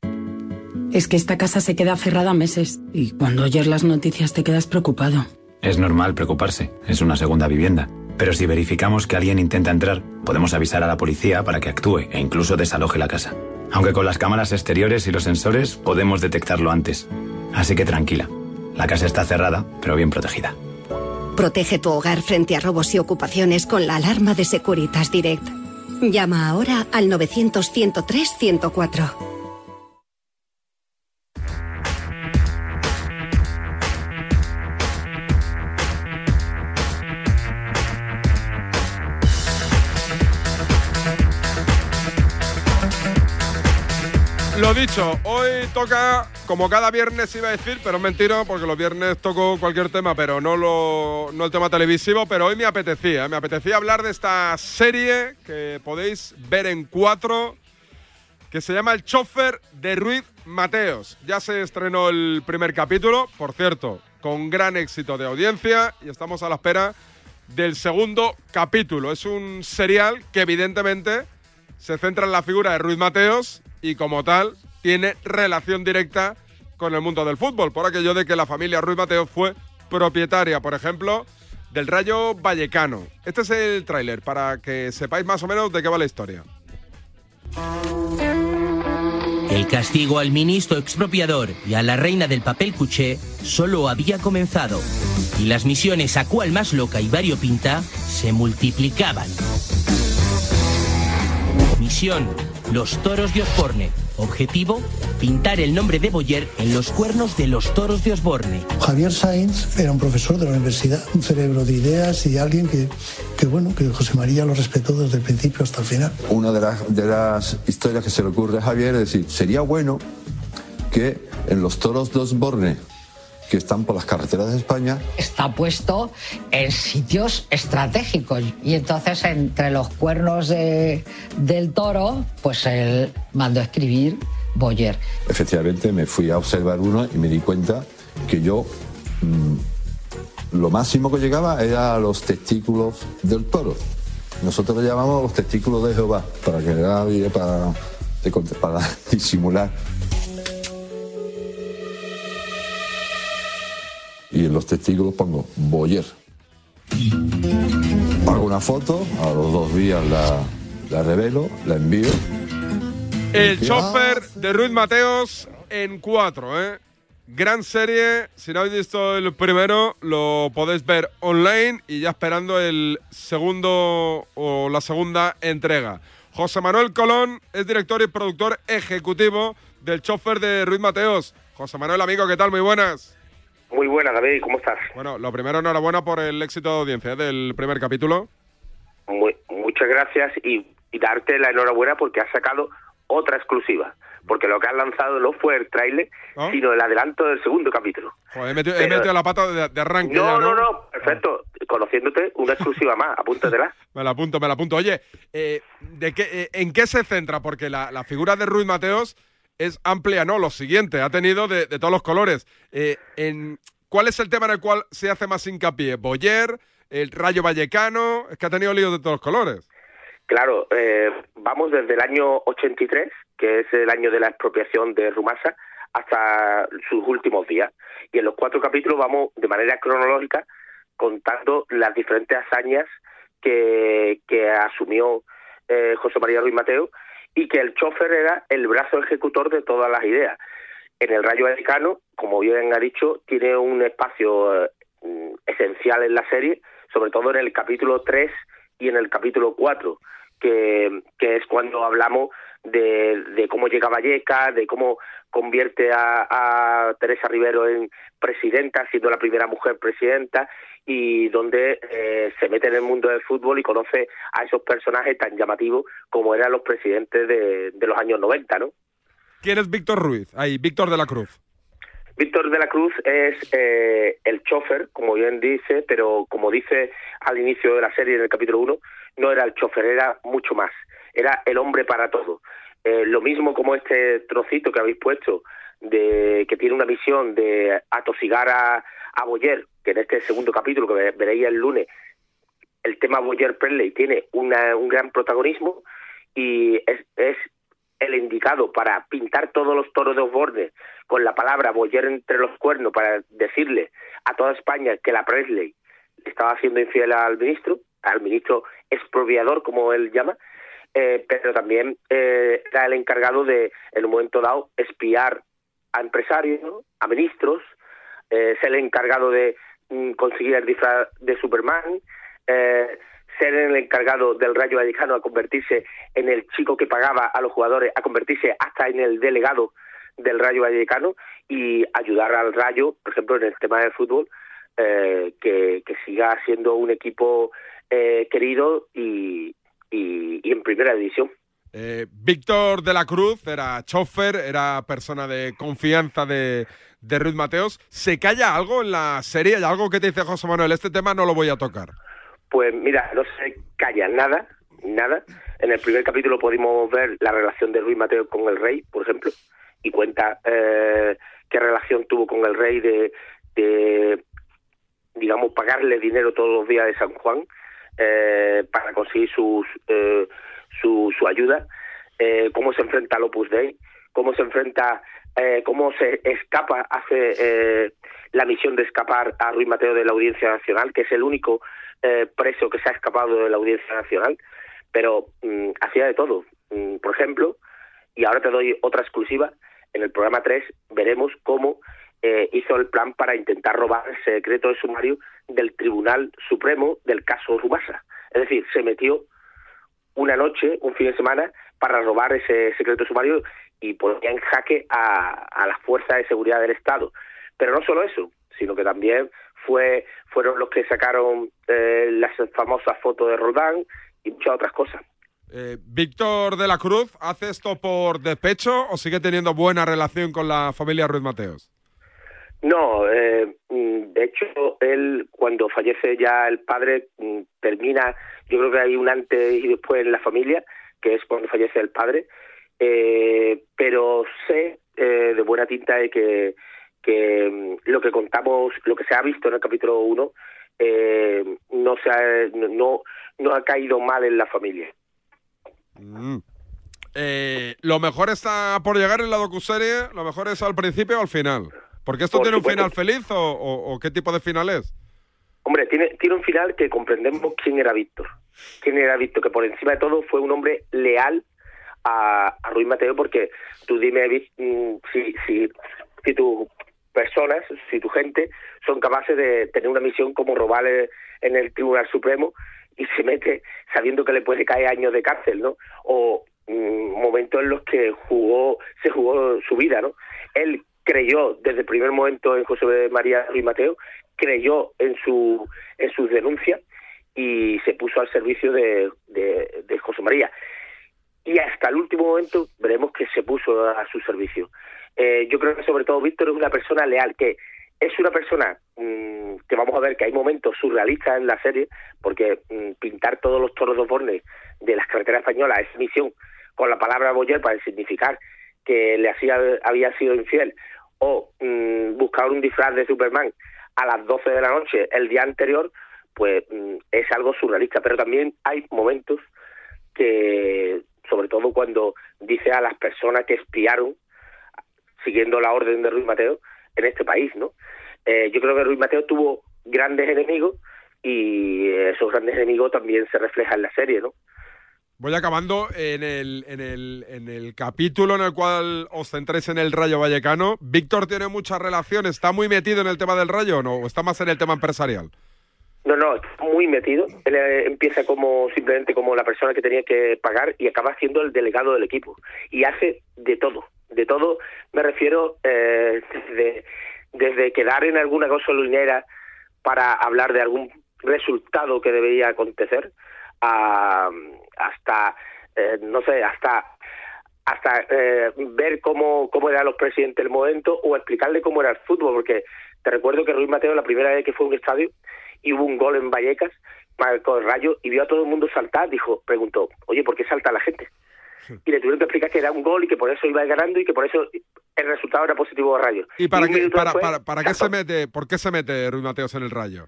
Es que esta casa se queda cerrada meses y cuando oyes las noticias te quedas preocupado. Es normal preocuparse, es una segunda vivienda. Pero si verificamos que alguien intenta entrar, podemos avisar a la policía para que actúe e incluso desaloje la casa. Aunque con las cámaras exteriores y los sensores podemos detectarlo antes. Así que tranquila, la casa está cerrada, pero bien protegida. Protege tu hogar frente a robos y ocupaciones con la alarma de Securitas Direct. Llama ahora al 900-103-104. Lo dicho, hoy toca, como cada viernes iba a decir, pero es mentira, porque los viernes toco cualquier tema, pero no, lo, no el tema televisivo, pero hoy me apetecía, me apetecía hablar de esta serie que podéis ver en cuatro, que se llama El chofer de Ruiz Mateos. Ya se estrenó el primer capítulo, por cierto, con gran éxito de audiencia, y estamos a la espera del segundo capítulo. Es un serial que evidentemente se centra en la figura de Ruiz Mateos y como tal tiene relación directa con el mundo del fútbol, por aquello de que la familia Ruiz Mateos fue propietaria, por ejemplo, del Rayo Vallecano. Este es el tráiler para que sepáis más o menos de qué va la historia. El castigo al ministro expropiador y a la reina del papel cuché solo había comenzado y las misiones a cual más loca y variopinta se multiplicaban. Misión, los toros de Osborne. Objetivo, pintar el nombre de Boyer en los cuernos de los toros de Osborne. Javier Sainz era un profesor de la universidad, un cerebro de ideas y alguien que, que, bueno, que José María lo respetó desde el principio hasta el final. Una de las, de las historias que se le ocurre a Javier es decir, sería bueno que en los toros de Osborne que están por las carreteras de España está puesto en sitios estratégicos y entonces entre los cuernos de- del toro pues él mandó a escribir Boyer. efectivamente me fui a observar uno y me di cuenta que yo mm, lo máximo que llegaba era a los testículos del toro. Nosotros le llamamos los testículos de Jehová, para que nadie, para, para disimular. Y en los testículos pongo Boyer. Hago una foto, a los dos días la, la revelo, la envío. El chofer de Ruiz Mateos en cuatro, ¿eh? Gran serie, si no habéis visto el primero, lo podéis ver online y ya esperando el segundo o la segunda entrega. José Manuel Colón es director y productor ejecutivo del chofer de Ruiz Mateos. José Manuel, amigo, ¿qué tal? Muy buenas. Muy buenas, David, ¿cómo estás? Bueno, lo primero, enhorabuena por el éxito de audiencia ¿eh? del primer capítulo. Muy, muchas gracias y, y darte la enhorabuena porque has sacado otra exclusiva porque lo que han lanzado no fue el tráiler, ¿Ah? sino el adelanto del segundo capítulo. Joder, he, metido, he Pero- metido la pata de, de arranque. No, ya, no, ¿no? no, perfecto. Conociéndote, una exclusiva más, apúntatela. Me la apunto, me la apunto. Oye, eh, ¿de qué, eh, ¿en qué se centra? Porque la, la figura de Ruiz Mateos es amplia, ¿no? Lo siguiente, ha tenido de, de todos los colores. Eh, en, ¿Cuál es el tema en el cual se hace más hincapié? ¿Boyer? ¿El Rayo Vallecano? Es que ha tenido líos de todos los colores. Claro, eh, vamos desde el año 83, que es el año de la expropiación de Rumasa, hasta sus últimos días. Y en los cuatro capítulos vamos de manera cronológica contando las diferentes hazañas que, que asumió eh, José María Ruiz Mateo y que el chofer era el brazo ejecutor de todas las ideas. En el Rayo Vallecano, como bien ha dicho, tiene un espacio eh, mm, esencial en la serie, sobre todo en el capítulo 3 y en el capítulo 4, que, que es cuando hablamos de, de cómo llega Valleca, de cómo convierte a, a Teresa Rivero en presidenta, siendo la primera mujer presidenta, y donde eh, se mete en el mundo del fútbol y conoce a esos personajes tan llamativos como eran los presidentes de, de los años 90, ¿no? ¿Quién es Víctor Ruiz? Ahí, Víctor de la Cruz. Víctor de la Cruz es eh, el chofer, como bien dice, pero como dice al inicio de la serie, en el capítulo 1, no era el chofer, era mucho más. Era el hombre para todo. Eh, lo mismo como este trocito que habéis puesto, de que tiene una misión de atosigar a, a Boyer, que en este segundo capítulo que ve- veréis el lunes, el tema Boyer Presley tiene una- un gran protagonismo y es, es el indicado para pintar todos los toros de Osborne con la palabra Boyer entre los cuernos para decirle a toda España que la Presley le estaba haciendo infiel al ministro, al ministro expropiador, como él llama, eh, pero también eh, era el encargado de, en un momento dado, espiar a empresarios, a ministros, eh, ser el encargado de conseguir el disfraz de Superman, eh, ser el encargado del Rayo Vallecano a convertirse en el chico que pagaba a los jugadores, a convertirse hasta en el delegado del Rayo Vallecano y ayudar al Rayo, por ejemplo, en el tema del fútbol, eh, que, siga siendo un equipo eh, querido y, en primera división. Víctor de la Cruz era chofer, era persona de confianza de, de Ruiz Mateos. ¿Se calla algo en la serie? ¿Hay algo que te dice José Manuel? Este tema no lo voy a tocar. Pues mira, no se calla nada, nada. En el primer capítulo pudimos ver la relación de Ruiz Mateo con el rey, por ejemplo, y cuenta eh, qué relación tuvo con el rey de, digamos, pagarle dinero todos los días de San Juan eh, para conseguir eh, su, su ayuda, eh, cómo se enfrenta al Opus Dei, cómo se enfrenta, eh, cómo se escapa, hace eh, la misión de escapar a Ruiz Mateo de la Audiencia Nacional, que es el único eh, preso que se ha escapado de la Audiencia Nacional, pero mm, hacía de todo. Mm, por ejemplo, y ahora te doy otra exclusiva, en el programa 3 veremos cómo eh, hizo el plan para intentar robar el secreto de sumario del Tribunal Supremo del caso Rubasa. Es decir, se metió una noche, un fin de semana, para robar ese secreto sumario y ponía en jaque a, a las fuerzas de seguridad del Estado. Pero no solo eso, sino que también fue fueron los que sacaron eh, las famosas fotos de Roldán y muchas otras cosas. Eh, Víctor de la Cruz, ¿hace esto por despecho o sigue teniendo buena relación con la familia Ruiz Mateos? No, eh, mm, de hecho, él cuando fallece ya el padre mm, termina, yo creo que hay un antes y después en la familia, que es cuando fallece el padre, eh, pero sé eh, de buena tinta de que, que mm, lo que contamos, lo que se ha visto en el capítulo 1, eh, no, se ha, no, no ha caído mal en la familia. Mm. Eh, ¿Lo mejor está por llegar en la docuserie? ¿Lo mejor es al principio o al final? ¿Porque esto Por tiene un final feliz o, o- o qué tipo de final es? Hombre, tiene, tiene un final que comprendemos quién era Víctor. Quién era Víctor, que por encima de todo fue un hombre leal a, Ruiz Mateo, porque tú dime mm, si, si, si tu personas, si tu gente, son capaces de tener una misión como robar en el Tribunal Supremo y se mete sabiendo que le puede caer años de cárcel, ¿no? O mm, momentos en los que jugó, se jugó su vida, ¿no? Él creyó desde el primer momento en José María Ruiz Mateo, creyó en su en sus denuncias y se puso al servicio de, de, José María. Y hasta el último momento veremos que se puso a su servicio. Eh, yo creo que sobre todo Víctor es una persona leal, que es una persona mm, que vamos a ver que hay momentos surrealistas en la serie, porque mm, pintar todos los toros de Borne de las carreteras españolas es misión con la palabra Boyer para significar que le hacía, había sido infiel, o mm, buscar un disfraz de Superman a las 12 de la noche el día anterior, pues es algo surrealista. Pero también hay momentos que, sobre todo cuando dice a las personas que espiaron, siguiendo la orden de Ruiz Mateo, en este país, ¿no? Eh, yo creo que Ruiz Mateo tuvo grandes enemigos y esos grandes enemigos también se reflejan en la serie, ¿no? Voy acabando en el, en, el, en el capítulo en el cual os centréis en el Rayo Vallecano. Víctor tiene mucha relación, ¿está muy metido en el tema del Rayo o no? ¿O está más en el tema empresarial? No, no, está muy metido. Él eh, empieza como simplemente como la persona que tenía que pagar y acaba siendo el delegado del equipo. Y hace de todo. De todo me refiero eh, desde, quedar en alguna gasolinera para hablar de algún resultado que debería acontecer a, hasta, eh, no sé, hasta hasta eh, ver cómo, cómo eran los presidentes del momento o explicarle cómo era el fútbol, porque te recuerdo que Ruiz Mateo la primera vez que fue a un estadio y hubo un gol en Vallecas, marcó el rayo y vio a todo el mundo saltar, dijo, preguntó, oye, ¿por qué salta la gente? Y le tuvieron que explicar que era un gol y que por eso iba ganando y que por eso el resultado era positivo a Rayo. ¿Y para, qué, para, para, qué se mete, por qué se mete Ruiz Mateos en el Rayo?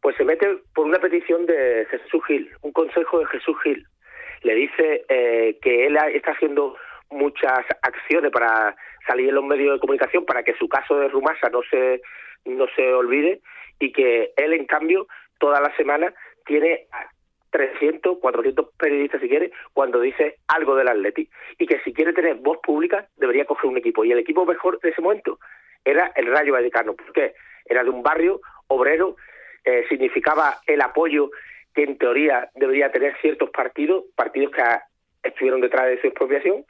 Pues se mete por una petición de Jesús Gil, un consejo de Jesús Gil. Le dice eh, que él está haciendo muchas acciones para salir en los medios de comunicación para que su caso de Rumasa no se no se olvide y que él en cambio toda la semana tiene 300, 400 periodistas si quiere cuando dice algo del Atleti. Y que si quiere tener voz pública debería coger un equipo. Y el equipo mejor de ese momento era el Rayo Vallecano porque era de un barrio obrero eh, significaba el apoyo que en teoría debería tener ciertos partidos, partidos que estuvieron detrás de su expropiación,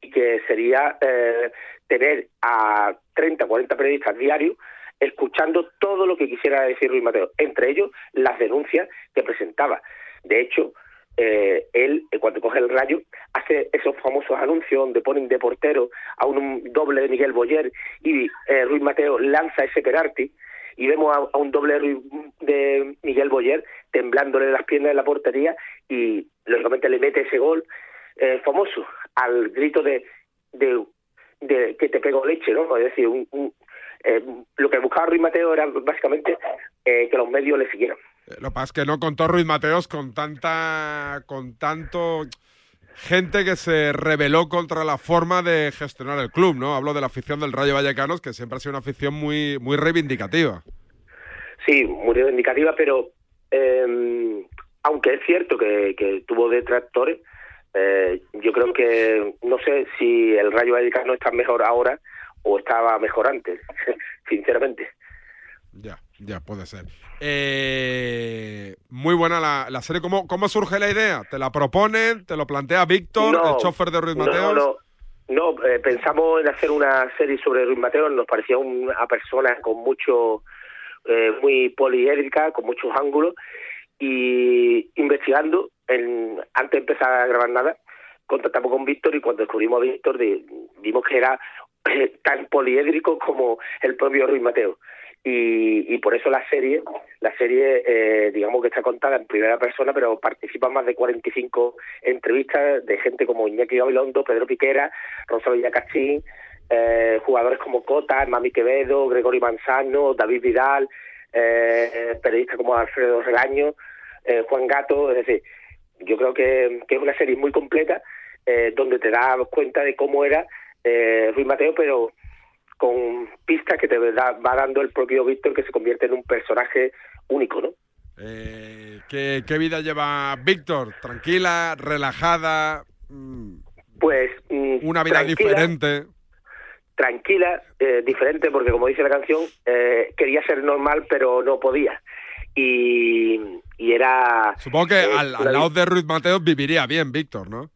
y que sería eh, tener a 30, 40 periodistas diarios escuchando todo lo que quisiera decir Luis Mateo, entre ellos las denuncias que presentaba. De hecho, eh, él, cuando coge el rayo, hace esos famosos anuncios donde ponen de portero a un, doble de Miguel Boyer y Ruiz Mateo lanza ese penalti y vemos a, un doble de Miguel Boyer temblándole las piernas en la portería y lógicamente le mete ese gol eh, famoso al grito de, de, que te pego leche, ¿no? Es decir, eh, lo que buscaba Ruiz Mateo era básicamente eh, que los medios le siguieran. Lo que pasa es que no contó Ruiz Mateos con tanta, con tanto gente que se rebeló contra la forma de gestionar el club, ¿no? Hablo de la afición del Rayo Vallecanos, que siempre ha sido una afición muy, muy reivindicativa. Sí, muy reivindicativa, pero em, aunque es cierto que, tuvo detractores, eh, yo creo que no sé si el Rayo Vallecano está mejor ahora o estaba mejor antes, sinceramente. Ya, ya puede ser. Eh, muy buena la, serie. ¿Cómo, ¿Cómo surge la idea? ¿Te la proponen? ¿Te lo plantea Víctor, el chofer de Ruiz Mateos? No, no, no eh, pensamos en hacer una serie sobre Ruiz Mateos. Nos parecía una persona con mucho, eh, muy poliédrica, con muchos ángulos. Y investigando, en, antes de empezar a grabar nada, contactamos con Víctor y cuando descubrimos a Víctor vimos que era tan poliédrico como el propio Ruiz Mateo. Y, y por eso la serie, la serie eh, digamos que está contada en primera persona, pero participan más de 45 entrevistas de gente como Iñaki Gabilondo, Pedro Piquera, Rosa Villacachín, eh, jugadores como Cota, Mami Quevedo, Gregorio Manzano, David Vidal, eh, periodistas como Alfredo Regaño, eh, Juan Gato, es decir, yo creo que, que es una serie muy completa eh, donde te das cuenta de cómo era eh, Ruiz Mateo, pero con pistas que te va dando el propio Víctor, que se convierte en un personaje único, ¿no? Eh, ¿qué, vida lleva Víctor? ¿Tranquila, relajada? Mm, pues... Mm, una vida diferente tranquila, eh, diferente, porque como dice la canción, eh, quería ser normal, pero no podía. Y, y era... Supongo que eh, al, lado de Ruiz Mateos viviría bien, Víctor, ¿no?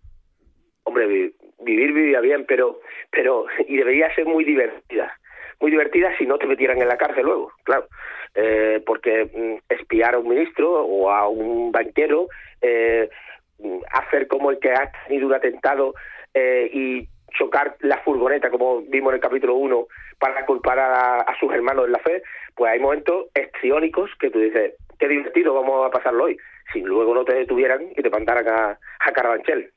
Vivir vivía bien, pero, pero, y debería ser muy divertida. Muy divertida si no te metieran en la cárcel luego, claro. Eh, porque mm, espiar a un ministro o a un banquero, eh, mm, hacer como el que ha tenido un atentado eh, y chocar la furgoneta, como vimos en el capítulo 1, para culpar a, sus hermanos en la fe, pues hay momentos estriónicos que tú dices, qué divertido, vamos a pasarlo hoy, si luego no te detuvieran y te mandaran a, a Carabanchel.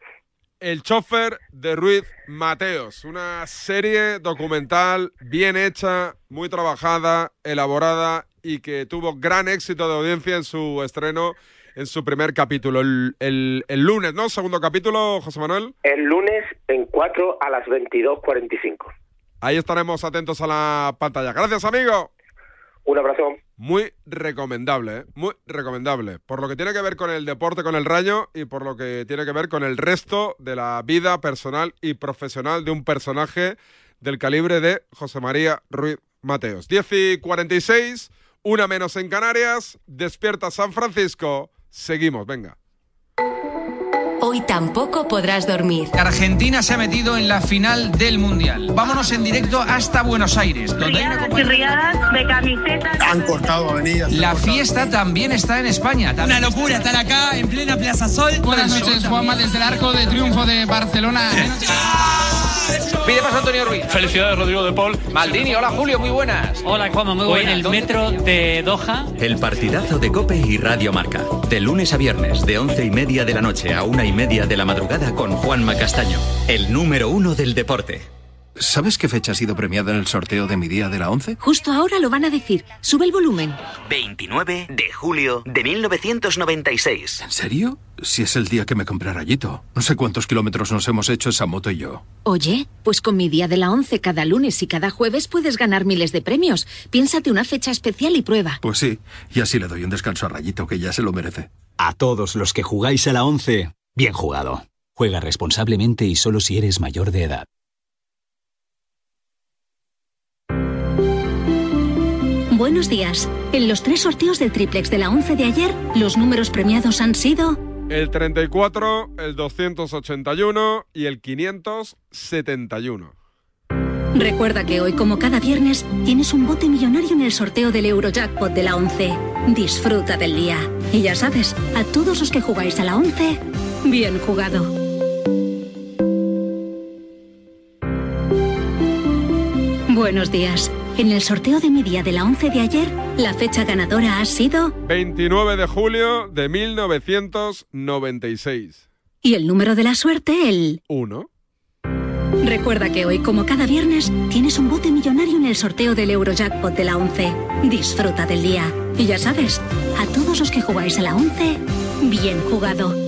El chofer de Ruiz Mateos, una serie documental bien hecha, muy trabajada, elaborada y que tuvo gran éxito de audiencia en su estreno, en su primer capítulo, el, el- el lunes, ¿no? Segundo capítulo, José Manuel. El lunes en 4 a las 22.45. Ahí estaremos atentos a la pantalla. Gracias, amigo. Un abrazo. Muy recomendable, ¿eh? muy recomendable. Por lo que tiene que ver con el deporte, con el rayo y por lo que tiene que ver con el resto de la vida personal y profesional de un personaje del calibre de José María Ruiz Mateos. 10 y 46, una menos en Canarias, despierta San Francisco. Seguimos, venga. Hoy tampoco podrás dormir. Argentina se ha metido en la final del Mundial. Vámonos en directo hasta Buenos Aires, donde hay una Riadas y riadas de camisetas. Han cortado avenidas. La fiesta también está en España. Una locura estar acá en plena Plaza Sol. Buenas noches, Juanma, desde el arco de triunfo de Barcelona. Pide paso Antonio Ruiz. Felicidades, Rodrigo de Paul. Maldini, hola Julio, muy buenas. Hola, Juanma, muy Hoy buenas. en el metro de Doha. El partidazo de Cope y Radio Marca. De lunes a viernes, de once y media de la noche a una y media de la madrugada con Juanma Castaño. El número uno del deporte. ¿Sabes qué fecha ha sido premiada en el sorteo de mi día de la 11? Justo ahora lo van a decir. Sube el volumen. 29 de julio de 1996. ¿En serio? Si es el día que me compré rayito. No sé cuántos kilómetros nos hemos hecho esa moto y yo. Oye, pues con mi día de la 11 cada lunes y cada jueves puedes ganar miles de premios. Piénsate una fecha especial y prueba. Pues sí, y así le doy un descanso a Rayito, que ya se lo merece. A todos los que jugáis a la 11, bien jugado. Juega responsablemente y solo si eres mayor de edad. Buenos días. En los tres sorteos del triplex de la 11 de ayer, los números premiados han sido El 34, el 281 y el 571. Recuerda que hoy, como cada viernes, tienes un bote millonario en el sorteo del Eurojackpot de la 11. Disfruta del día. Y ya sabes, a todos los que jugáis a la 11, bien jugado. Buenos días. En el sorteo de mi día de la 11 de ayer, la fecha ganadora ha sido 29 de julio de 1996. y el número de la suerte el 1. Recuerda que hoy, como cada viernes, tienes un bote millonario en el sorteo del Eurojackpot de la 11. Disfruta del día. Y ya sabes, a todos los que jugáis a la 11, bien jugado.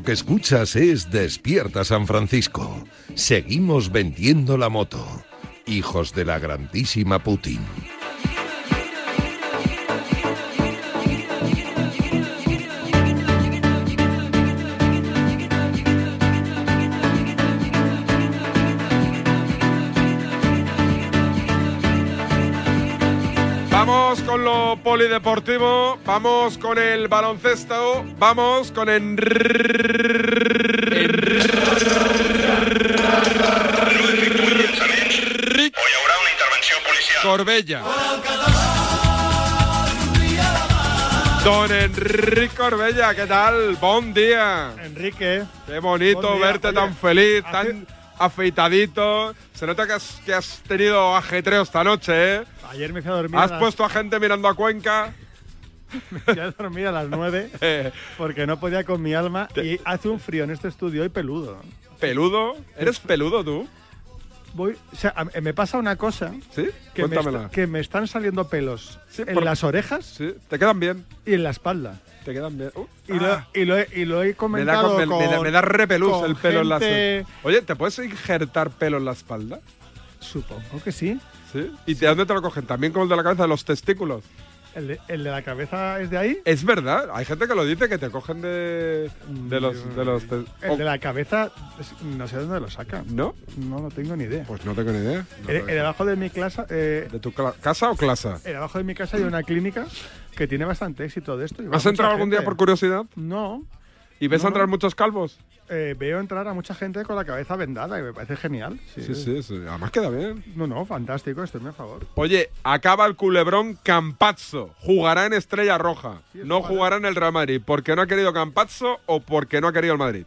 Que escuchas es Despierta San Francisco. Seguimos vendiendo la moto. Hijos de la grandísima Putin. Polideportivo, vamos con el baloncesto, vamos con Enrique. Hoy habrá una intervención policial. Corbella. Don Enrique Corbella, ¿qué tal? Buen día. Enrique. Qué bonito verte Oye, tan feliz, tan afeitadito. Se nota que has, que has tenido ajetreo esta noche, ¿eh? Ayer me fui a dormir. Has a las- puesto a gente mirando a Cuenca. me fui a dormir a las 9 porque no podía con mi alma y hace un frío en este estudio y peludo. ¿Peludo? ¿Eres peludo tú? Voy, o sea, me pasa una cosa. ¿Sí? Que me, está- que me están saliendo pelos en por- las orejas. Sí, te quedan bien. Y en la espalda. Te quedan bien. Uh, Y lo, ah. y, lo he, y lo he me, da, comentado con- me- me me da repelús el pelo en la gente- Oye, ¿te puedes injertar pelo en la espalda? Supongo que sí. ¿Sí? ¿Y de dónde te lo cogen? ¿También como el de la cabeza de los testículos? ¿El de, el de la cabeza es de ahí? Es verdad, hay gente que lo dice que te cogen de, de los... De los te- El de la cabeza, es- no sé dónde lo sacan. ¿No? No, no tengo ni idea. Pues no tengo ni idea. No El, tengo el debajo de mi clase, eh, ¿De tu cla- casa o clase? el debajo de mi casa hay una clínica que tiene bastante éxito de esto. y va ¿Has mucha entrado algún día gente. por curiosidad? No. ¿Y ves No, entrar muchos calvos? Eh, veo entrar a mucha gente con la cabeza vendada y me parece genial. Sí, Sí, sí, sí. Además queda bien. No, no, fantástico, estoy a favor. Oye, acaba el culebrón Campazzo. Jugará en Estrella Roja. no jugará en el Real Madrid. ¿Porque no ha querido Campazzo o porque no ha querido el Madrid?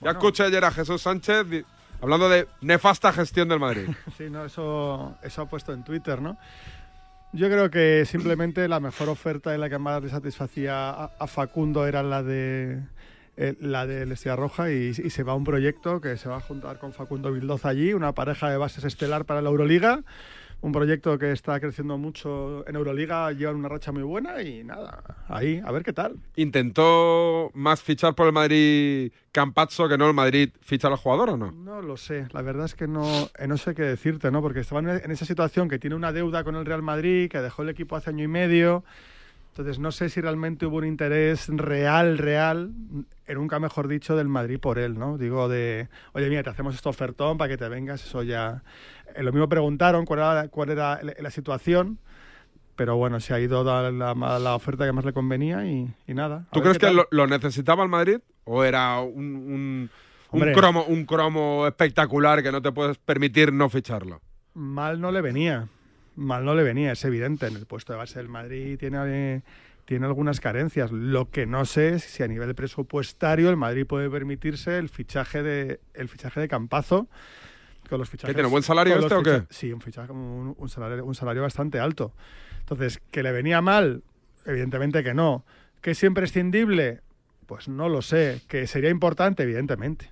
Ya escuché ayer a Jesús Sánchez hablando de nefasta gestión del Madrid. Sí, no, eso, eso ha puesto en Twitter, ¿no? Yo creo que simplemente la mejor oferta y la que más le satisfacía a, a Facundo era la de eh, la de Estrella Roja y, y se va a un proyecto que se va a juntar con Facundo Bildoza allí, una pareja de bases estelar para la Euroliga, un proyecto que está creciendo mucho en Euroliga, llevan una racha muy buena y nada, ahí, a ver qué tal. ¿Intentó más fichar por el Madrid Campazzo que no el Madrid fichar al jugador o no? No lo sé, la verdad es que no, eh, no sé qué decirte, ¿no? Porque estaban en esa situación que tiene una deuda con el Real Madrid, que dejó el equipo hace año y medio. Entonces no sé si realmente hubo un interés real, real, en nunca mejor dicho, del Madrid por él, ¿no? Digo de, oye, mira, te hacemos este ofertón para que te vengas, eso ya... Eh, lo mismo preguntaron cuál era, cuál era la, la situación, pero bueno, se ha ido la, la, la oferta que más le convenía y, y nada. ¿Tú crees que lo, lo necesitaba el Madrid? ¿O era un, un, cromo, un cromo espectacular que no te puedes permitir no ficharlo? Mal no le venía. Mal no le venía, es evidente. En el puesto de base del Madrid tiene, eh, tiene algunas carencias. Lo que no sé es si a nivel presupuestario el Madrid puede permitirse el fichaje de, el fichaje de Campazo. Con los fichajes, tiene, buen salario este o qué? Sí, un, fichaje, un, un salario, un salario bastante alto. Entonces, ¿que le venía mal? Evidentemente que no. ¿Que es imprescindible? Pues no lo sé. ¿Que sería importante? Evidentemente.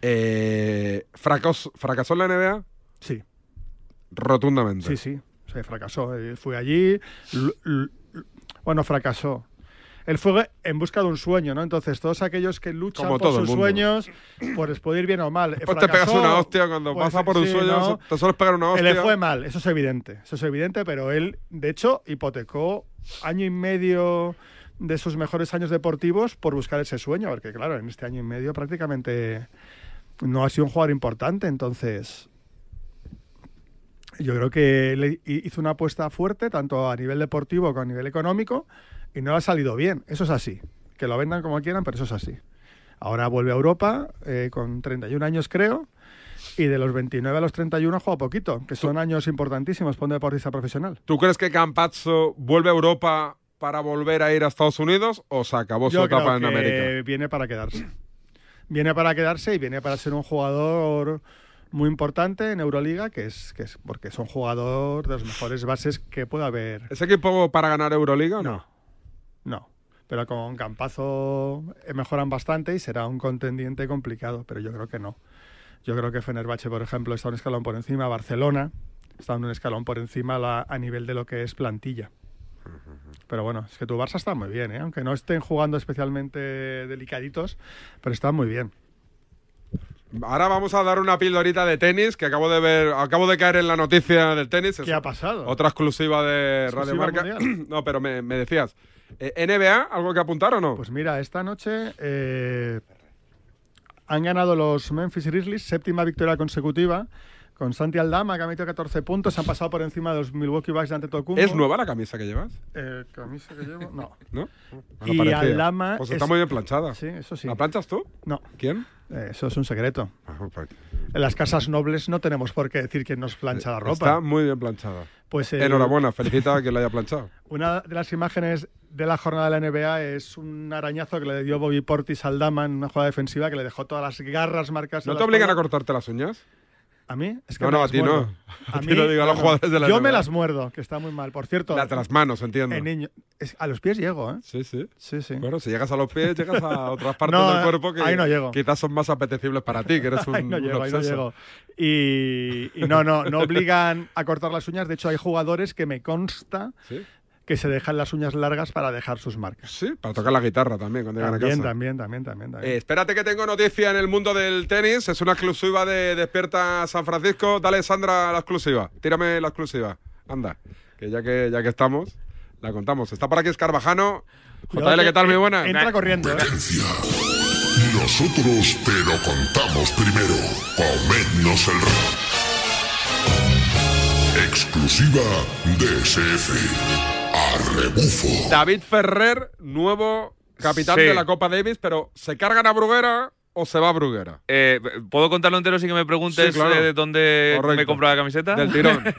Eh, fracos- ¿Fracasó en la NBA? Sí. Rotundamente. Sí, sí, se fracasó. Él fue allí, bueno, fracasó. Él fue en busca de un sueño, ¿no? Entonces, todos aquellos que luchan Como por sus sueños, pues les puede ir bien o mal. Después te pegas una hostia cuando pues, pasa por un sueño, ¿no? te sueles pegar una Él hostia. Le fue mal, eso es evidente. Eso es evidente, pero él, de hecho, hipotecó año y medio de sus mejores años deportivos por buscar ese sueño, porque claro, en este año y medio prácticamente no ha sido un jugador importante, entonces yo creo que hi- hizo una apuesta fuerte, tanto a nivel deportivo como a nivel económico, y no le ha salido bien. Eso es así. Que lo vendan como quieran, pero eso es así. Ahora vuelve a Europa eh, con 31 años, creo, y de los 29 a los 31 ha jugado poquito, que son años importantísimos para un deportista profesional. ¿Tú crees que Campazzo vuelve a Europa para volver a ir a Estados Unidos o se acabó su Yo etapa creo en que América? viene para quedarse. Viene para quedarse y viene para ser un jugador muy importante en Euroliga, que es, que es porque es un jugador de los mejores bases que puede haber. ¿Es equipo para ganar Euroliga o no? No. Pero con Campazo eh, mejoran bastante y será un contendiente complicado, pero yo creo que no. Yo creo que Fenerbahce, por ejemplo, está un escalón por encima, Barcelona está un escalón por encima la- a nivel de lo que es plantilla. Pero bueno, es que tu Barça está muy bien, ¿eh? aunque no estén jugando especialmente delicaditos, pero están muy bien. Ahora vamos a dar una pildorita de tenis que acabo de ver, acabo de caer en la noticia del tenis. ¿Qué Es ha pasado? Otra exclusiva de Radio ¿Exclusiva Marca. no, pero me, me decías. eh, ¿NBA? ¿Algo que apuntar o no? Pues mira, esta noche eh, han ganado los Memphis Grizzlies, séptima victoria consecutiva, con Santi Aldama, que ha metido 14 puntos, han pasado por encima de los Milwaukee Bucks de Antetokounmpo. ¿Es nueva la camisa que llevas? Eh, camisa que llevo, no. ¿No? Y parecía. Aldama Pues está es- muy bien planchada. Sí, eso sí. ¿La planchas tú? No. ¿Quién? Eh, eso es un secreto. Ah, En las casas nobles no tenemos por qué decir quién nos plancha la ropa. Está muy bien planchada. Pues el- Enhorabuena, felicita a quien la haya planchado. Una de las imágenes de la jornada de la NBA es un arañazo que le dio Bobby Portis al Dama en una jugada defensiva que le dejó todas las garras marcadas. ¿No te obligan a cortarte las uñas? ¿A mí? Es que No, me no, a ti no. muerdo. A ti lo digo, a los no, no. jugadores de la Yo NBA. me las muerdo, que está muy mal. Por cierto, de las manos, entiendo. en niño- es- a los pies llego, ¿eh? Sí, sí. Sí, sí. Bueno, si llegas a los pies, llegas a otras partes No, del cuerpo que ahí no llego. quizás son más apetecibles para ti, que eres un, ahí no un llego, ahí no llego. Y, y no, no, no obligan a cortar las uñas. De hecho, hay jugadores que me consta ¿Sí? Que se dejan las uñas largas para dejar sus marcas. Sí, para tocar la guitarra también cuando llegan a También, casa. también, también, también. también. Eh, espérate que tengo noticia en el mundo del tenis. Es una exclusiva de Despierta San Francisco. Dale, Sandra, la exclusiva. Tírame la exclusiva. Anda, que ya que, ya que estamos, la contamos. Está por aquí Escarbajano. Cuidado JL, ¿qué tal? Muy en- buena. Entra corriendo. ¿eh? Nosotros te lo contamos primero. Comednos el rap. Exclusiva DSF. David Ferrer, nuevo capitán Sí. de la Copa Davis, pero ¿se cargan a Bruguera o se va a Bruguera? Eh, ¿Puedo contarlo entero sin que me preguntes Sí, claro. eh, de dónde Correcto. me compro la camiseta? Del tirón.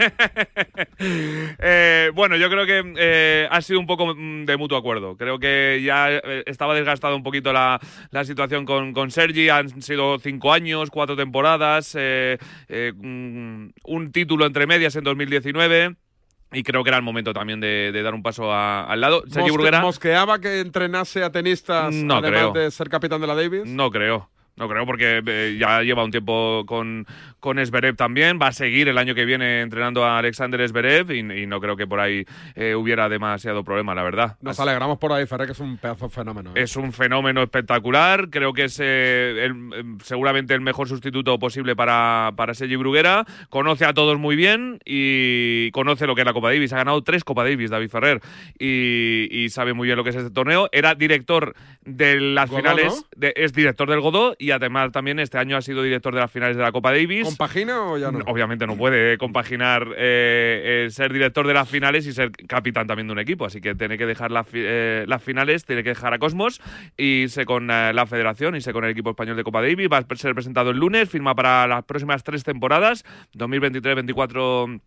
Eh, bueno, yo creo que eh, ha sido un poco mm, de mutuo acuerdo. Creo que ya estaba desgastada un poquito la, la situación con, con Sergi. Han sido cinco años, cuatro temporadas, eh, eh, mm, un título entre medias en 2019. Y creo que era el momento también de, de dar un paso a- al lado. Sergi Mosque- Bruguera. ¿Mosqueaba que entrenase a tenistas No además creo. de ser capitán de la Davis? No creo. No creo porque eh, ya lleva un tiempo con, con Esberev también. Va a seguir el año que viene entrenando a Alexander Esberev y, y no creo que por ahí eh, hubiera demasiado problema, la verdad. Nos alegramos por ahí, Ferrer, que es un pedazo de fenómeno. ¿eh? Es un fenómeno espectacular. Creo que es eh, el- eh, seguramente el mejor sustituto posible para, para Sergi Bruguera. Conoce a todos muy bien y conoce lo que es la Copa Davis. Ha ganado tres Copa Davis, David Ferrer, y, y sabe muy bien lo que es este torneo. Era director de las Godó, finales, ¿no? de- es director del Godó y además también este año ha sido director de las finales de la Copa Davis. ¿Compagina o ya no? Obviamente no puede eh, compaginar eh, eh, ser director de las finales y ser capitán también de un equipo, así que tiene que dejar las fi- eh, las finales, tiene que dejar a Cosmos y irse con la federación, irse con el equipo español de Copa Davis. Va a ser presentado el lunes, firma para las próximas tres temporadas, 2023, 24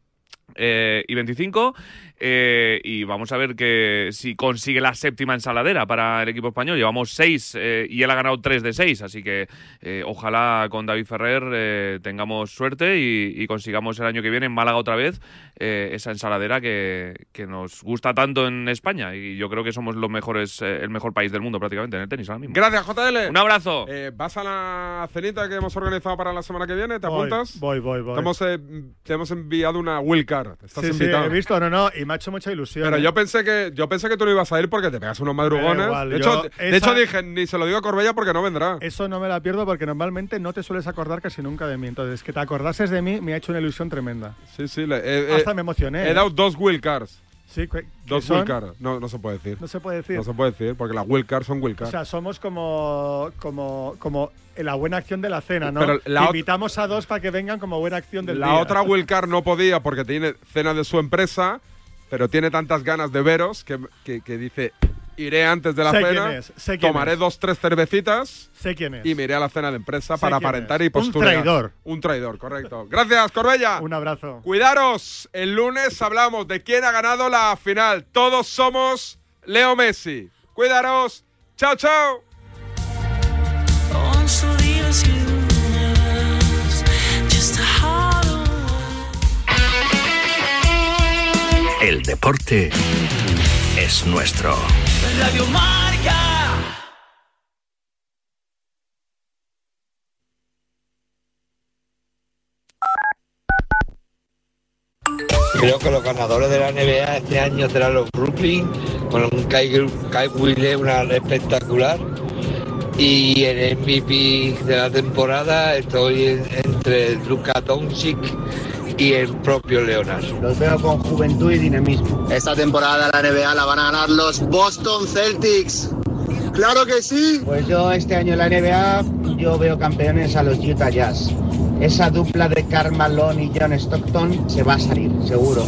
eh, y 25. Eh, y vamos a ver que si consigue la séptima ensaladera para el equipo español. Llevamos seis eh, y él ha ganado tres de seis. Así que eh, ojalá con David Ferrer eh, tengamos suerte y, y consigamos el año que viene en Málaga otra vez eh, esa ensaladera que, que nos gusta tanto en España. Y yo creo que somos los mejores, eh, el mejor país del mundo prácticamente en el tenis ahora mismo. Gracias, JL. Un abrazo. Eh, ¿Vas a la cenita que hemos organizado para la semana que viene? ¿Te Voy, apuntas? voy, voy, voy. Te hemos, eh, te hemos enviado una Will Card. Estás Sí, sí, invitado. he visto, no, no, y me ha hecho mucha ilusión. Pero ¿eh? yo pensé que yo pensé que tú no ibas a ir porque te pegas unos madrugones. igual, de, hecho, yo de esa- hecho, dije, ni se lo digo a Corbella porque no vendrá. Eso no me la pierdo porque normalmente no te sueles acordar casi nunca de mí. Entonces, que te acordases de mí me ha hecho una ilusión tremenda. Sí, sí. le- eh, Hasta eh, me emocioné. He ¿eh? dado dos Will Cards. Sí, Dos que son- Will Cards. No, no se puede decir. No se puede decir. No se puede decir porque las Will Cards son Will O sea, somos como, como, como la buena acción de la cena, ¿no? Pero la invitamos a dos para que vengan como buena acción del La día. otra Will Card no podía porque tiene cena de su empresa, pero tiene tantas ganas de veros que, que- que dice, iré antes de la Sé cena, quién es, sé quién tomaré es. dos, tres cervecitas Sé quién es. y me iré a la cena de empresa Sé para aparentar es. y Un posturear. traidor. Un traidor, correcto. Gracias, Corbella. Un abrazo. Cuidaros, el lunes hablamos de quién ha ganado la final. Todos somos Leo Messi. Cuidaros. Chao, chao. El deporte es nuestro. Radio Marca. Creo que los ganadores de la NBA este año serán los Brooklyn, con un Kai, Kai Wille, una espectacular. Y el MVP de la temporada estoy en- entre Luka Doncic y el propio Leonard. Los veo con juventud y dinamismo. Esta temporada la NBA la van a ganar los Boston Celtics. ¡Claro que sí! Pues yo este año en la NBA yo veo campeones a los Utah Jazz. Esa dupla de Karl Malone y John Stockton se va a salir, seguro.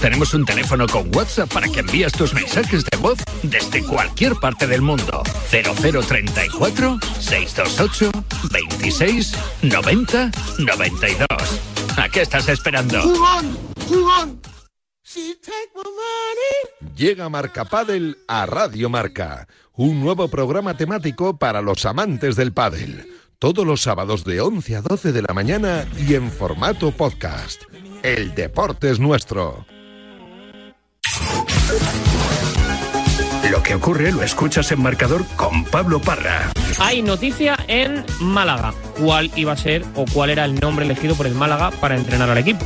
Tenemos un teléfono con WhatsApp para que envíes tus mensajes de voz desde cualquier parte del mundo. 0034 628 26 90 92. ¿A qué estás esperando? ¡Jugón! ¡Jugón! Llega Marca Padel a Radio Marca, un nuevo programa temático para los amantes del pádel. Todos los sábados de 11 a 12 de la mañana y en formato podcast. El deporte es nuestro. Que ocurre lo escuchas en marcador con Pablo Parra. Hay noticia en Málaga. cuál iba a ser o cuál era el nombre elegido por el Málaga para entrenar al equipo.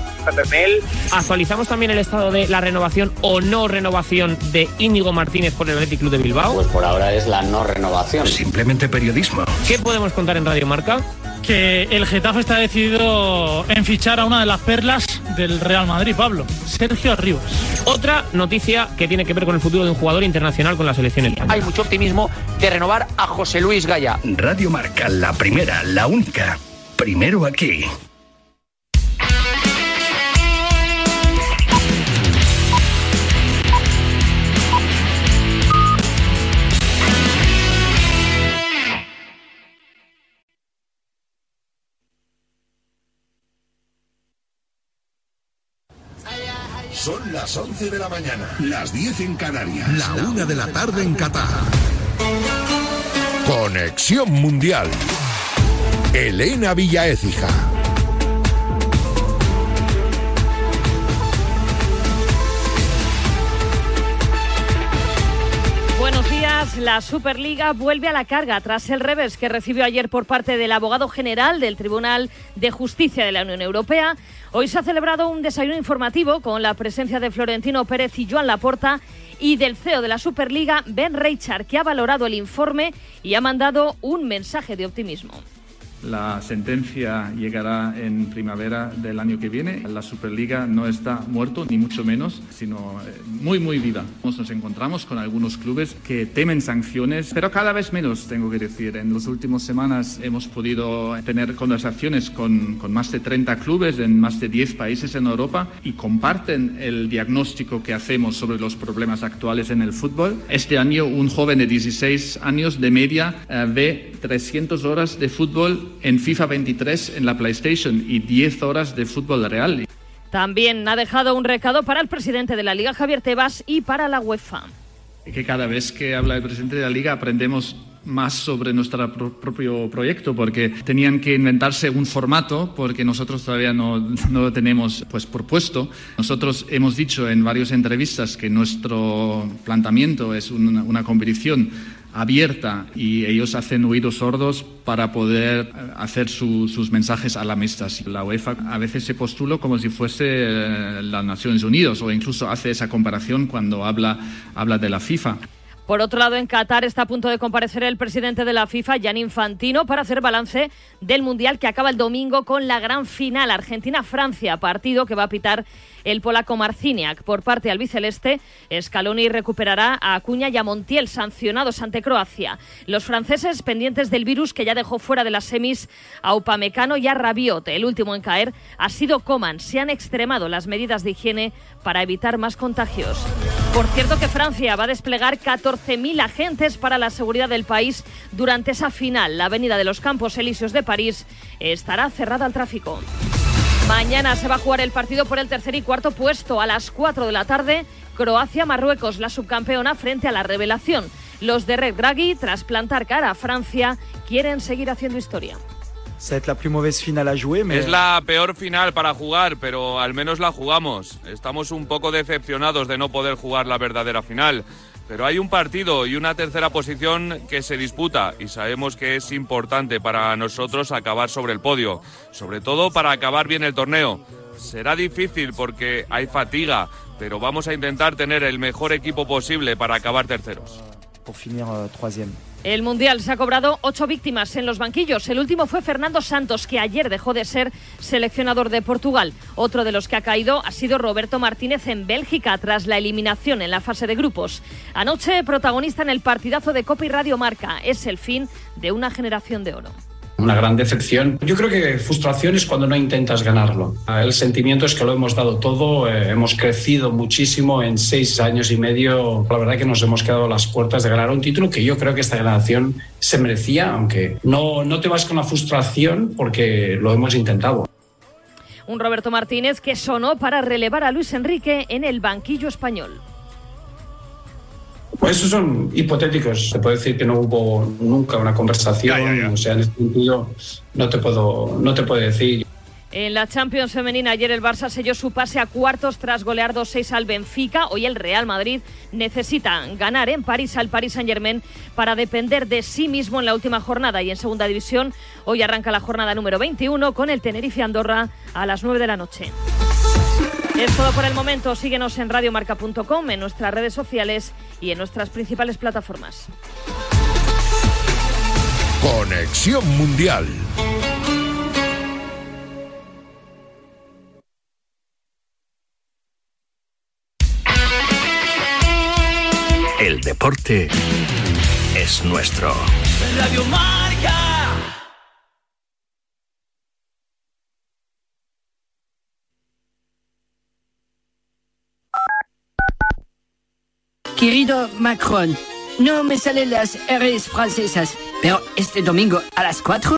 Actualizamos también el estado de la renovación o no renovación de Íñigo Martínez por el Athletic Club de Bilbao. Pues por ahora es la no renovación. Simplemente periodismo. ¿Qué podemos contar en Radio Marca? Que el Getafe está decidido en fichar a una de las perlas del Real Madrid, Pablo, Sergio Arribas. Otra noticia que tiene que ver con el futuro de un jugador internacional con la selección española. Hay mucho optimismo de renovar a José Luis Gaya. Radio Marca, la primera, la única. Primero aquí. Las 11 de la mañana, las 10 en Canarias, la 1 de la tarde en Qatar. Conexión Mundial. Elena Villaécija. La Superliga vuelve a la carga tras el revés que recibió ayer por parte del abogado general del Tribunal de Justicia de la Unión Europea. Hoy se ha celebrado un desayuno informativo con la presencia de Florentino Pérez y Joan Laporta y del CEO de la Superliga, Ben Reichard, que ha valorado el informe y ha mandado un mensaje de optimismo. La sentencia llegará en primavera del año que viene. La Superliga no está muerto, ni mucho menos, sino eh, muy, muy viva. Nos encontramos con algunos clubes que temen sanciones, pero cada vez menos, tengo que decir. En las últimas semanas hemos podido tener conversaciones con, con más de 30 clubes en más de 10 países en Europa y comparten el diagnóstico que hacemos sobre los problemas actuales en el fútbol. Este año un joven de 16 años de media eh, ve 300 horas de fútbol en FIFA 23 en la PlayStation y 10 horas de fútbol real. También ha dejado un recado para el presidente de la Liga, Javier Tebas, y para la UEFA. Que cada vez que habla el presidente de la Liga aprendemos más sobre nuestro pro propio proyecto porque tenían que inventarse un formato porque nosotros todavía no, no lo tenemos pues propuesto. Nosotros hemos dicho en varias entrevistas que nuestro planteamiento es una, una competición abierta y ellos hacen oídos sordos para poder hacer su, sus mensajes a la mesa. La UEFA a veces se postula como si fuese eh, las Naciones Unidas o incluso hace esa comparación cuando habla, habla de la FIFA. Por otro lado, en Qatar está a punto de comparecer el presidente de la FIFA, Gianni Infantino, para hacer balance del Mundial que acaba el domingo con la gran final Argentina-Francia, partido que va a pitar el polaco Marciniak. Por parte albiceleste, Scaloni recuperará a Acuña y a Montiel, sancionados ante Croacia. Los franceses, pendientes del virus que ya dejó fuera de las semis a Upamecano y a Rabiot. El último en caer ha sido Coman. Se han extremado las medidas de higiene para evitar más contagios. Por cierto que Francia va a desplegar 14.000 agentes para la seguridad del país durante esa final. La avenida de los Campos Elíseos de París estará cerrada al tráfico. Mañana se va a jugar el partido por el tercer y cuarto puesto a las 4 de la tarde. Croacia-Marruecos, la subcampeona frente a la revelación. Los de Red Draghi, tras plantar cara a Francia, quieren seguir haciendo historia. Es la peor final para jugar, pero al menos la jugamos. Estamos un poco decepcionados de no poder jugar la verdadera final. Pero hay un partido y una tercera posición que se disputa y sabemos que es importante para nosotros acabar sobre el podio, sobre todo para acabar bien el torneo. Será difícil porque hay fatiga, pero vamos a intentar tener el mejor equipo posible para acabar terceros. El Mundial se ha cobrado ocho víctimas en los banquillos. El último fue Fernando Santos, que ayer dejó de ser seleccionador de Portugal. Otro de los que ha caído ha sido Roberto Martínez en Bélgica tras la eliminación en la fase de grupos. Anoche, protagonista en el partidazo de Copa y Radio Marca. Es el fin de una generación de oro. Una gran decepción. Yo creo que frustración es cuando no intentas ganarlo. El sentimiento es que lo hemos dado todo, eh, hemos crecido muchísimo en seis años y medio. La verdad que nos hemos quedado a las puertas de ganar un título que yo creo que esta generación se merecía, aunque no, no te vas con la frustración porque lo hemos intentado. Un Roberto Martínez que sonó para relevar a Luis Enrique en el banquillo español. Pues esos son hipotéticos. Se puede decir que no hubo nunca una conversación. O sea, en ese sentido no te puedo, no te puedo decir. En la Champions femenina ayer el Barça selló su pase a cuartos tras golear 2-6 al Benfica. Hoy el Real Madrid necesita ganar en París al Paris Saint-Germain para depender de sí mismo en la última jornada. Y en segunda división hoy arranca la jornada número 21 con el Tenerife Andorra a las 9 de la noche. Es todo por el momento. Síguenos en radiomarca.com, en nuestras redes sociales y en nuestras principales plataformas. Conexión Mundial. El deporte es nuestro. Radio Marca. Querido Macron, no me salen las R's francesas, pero este domingo a las 4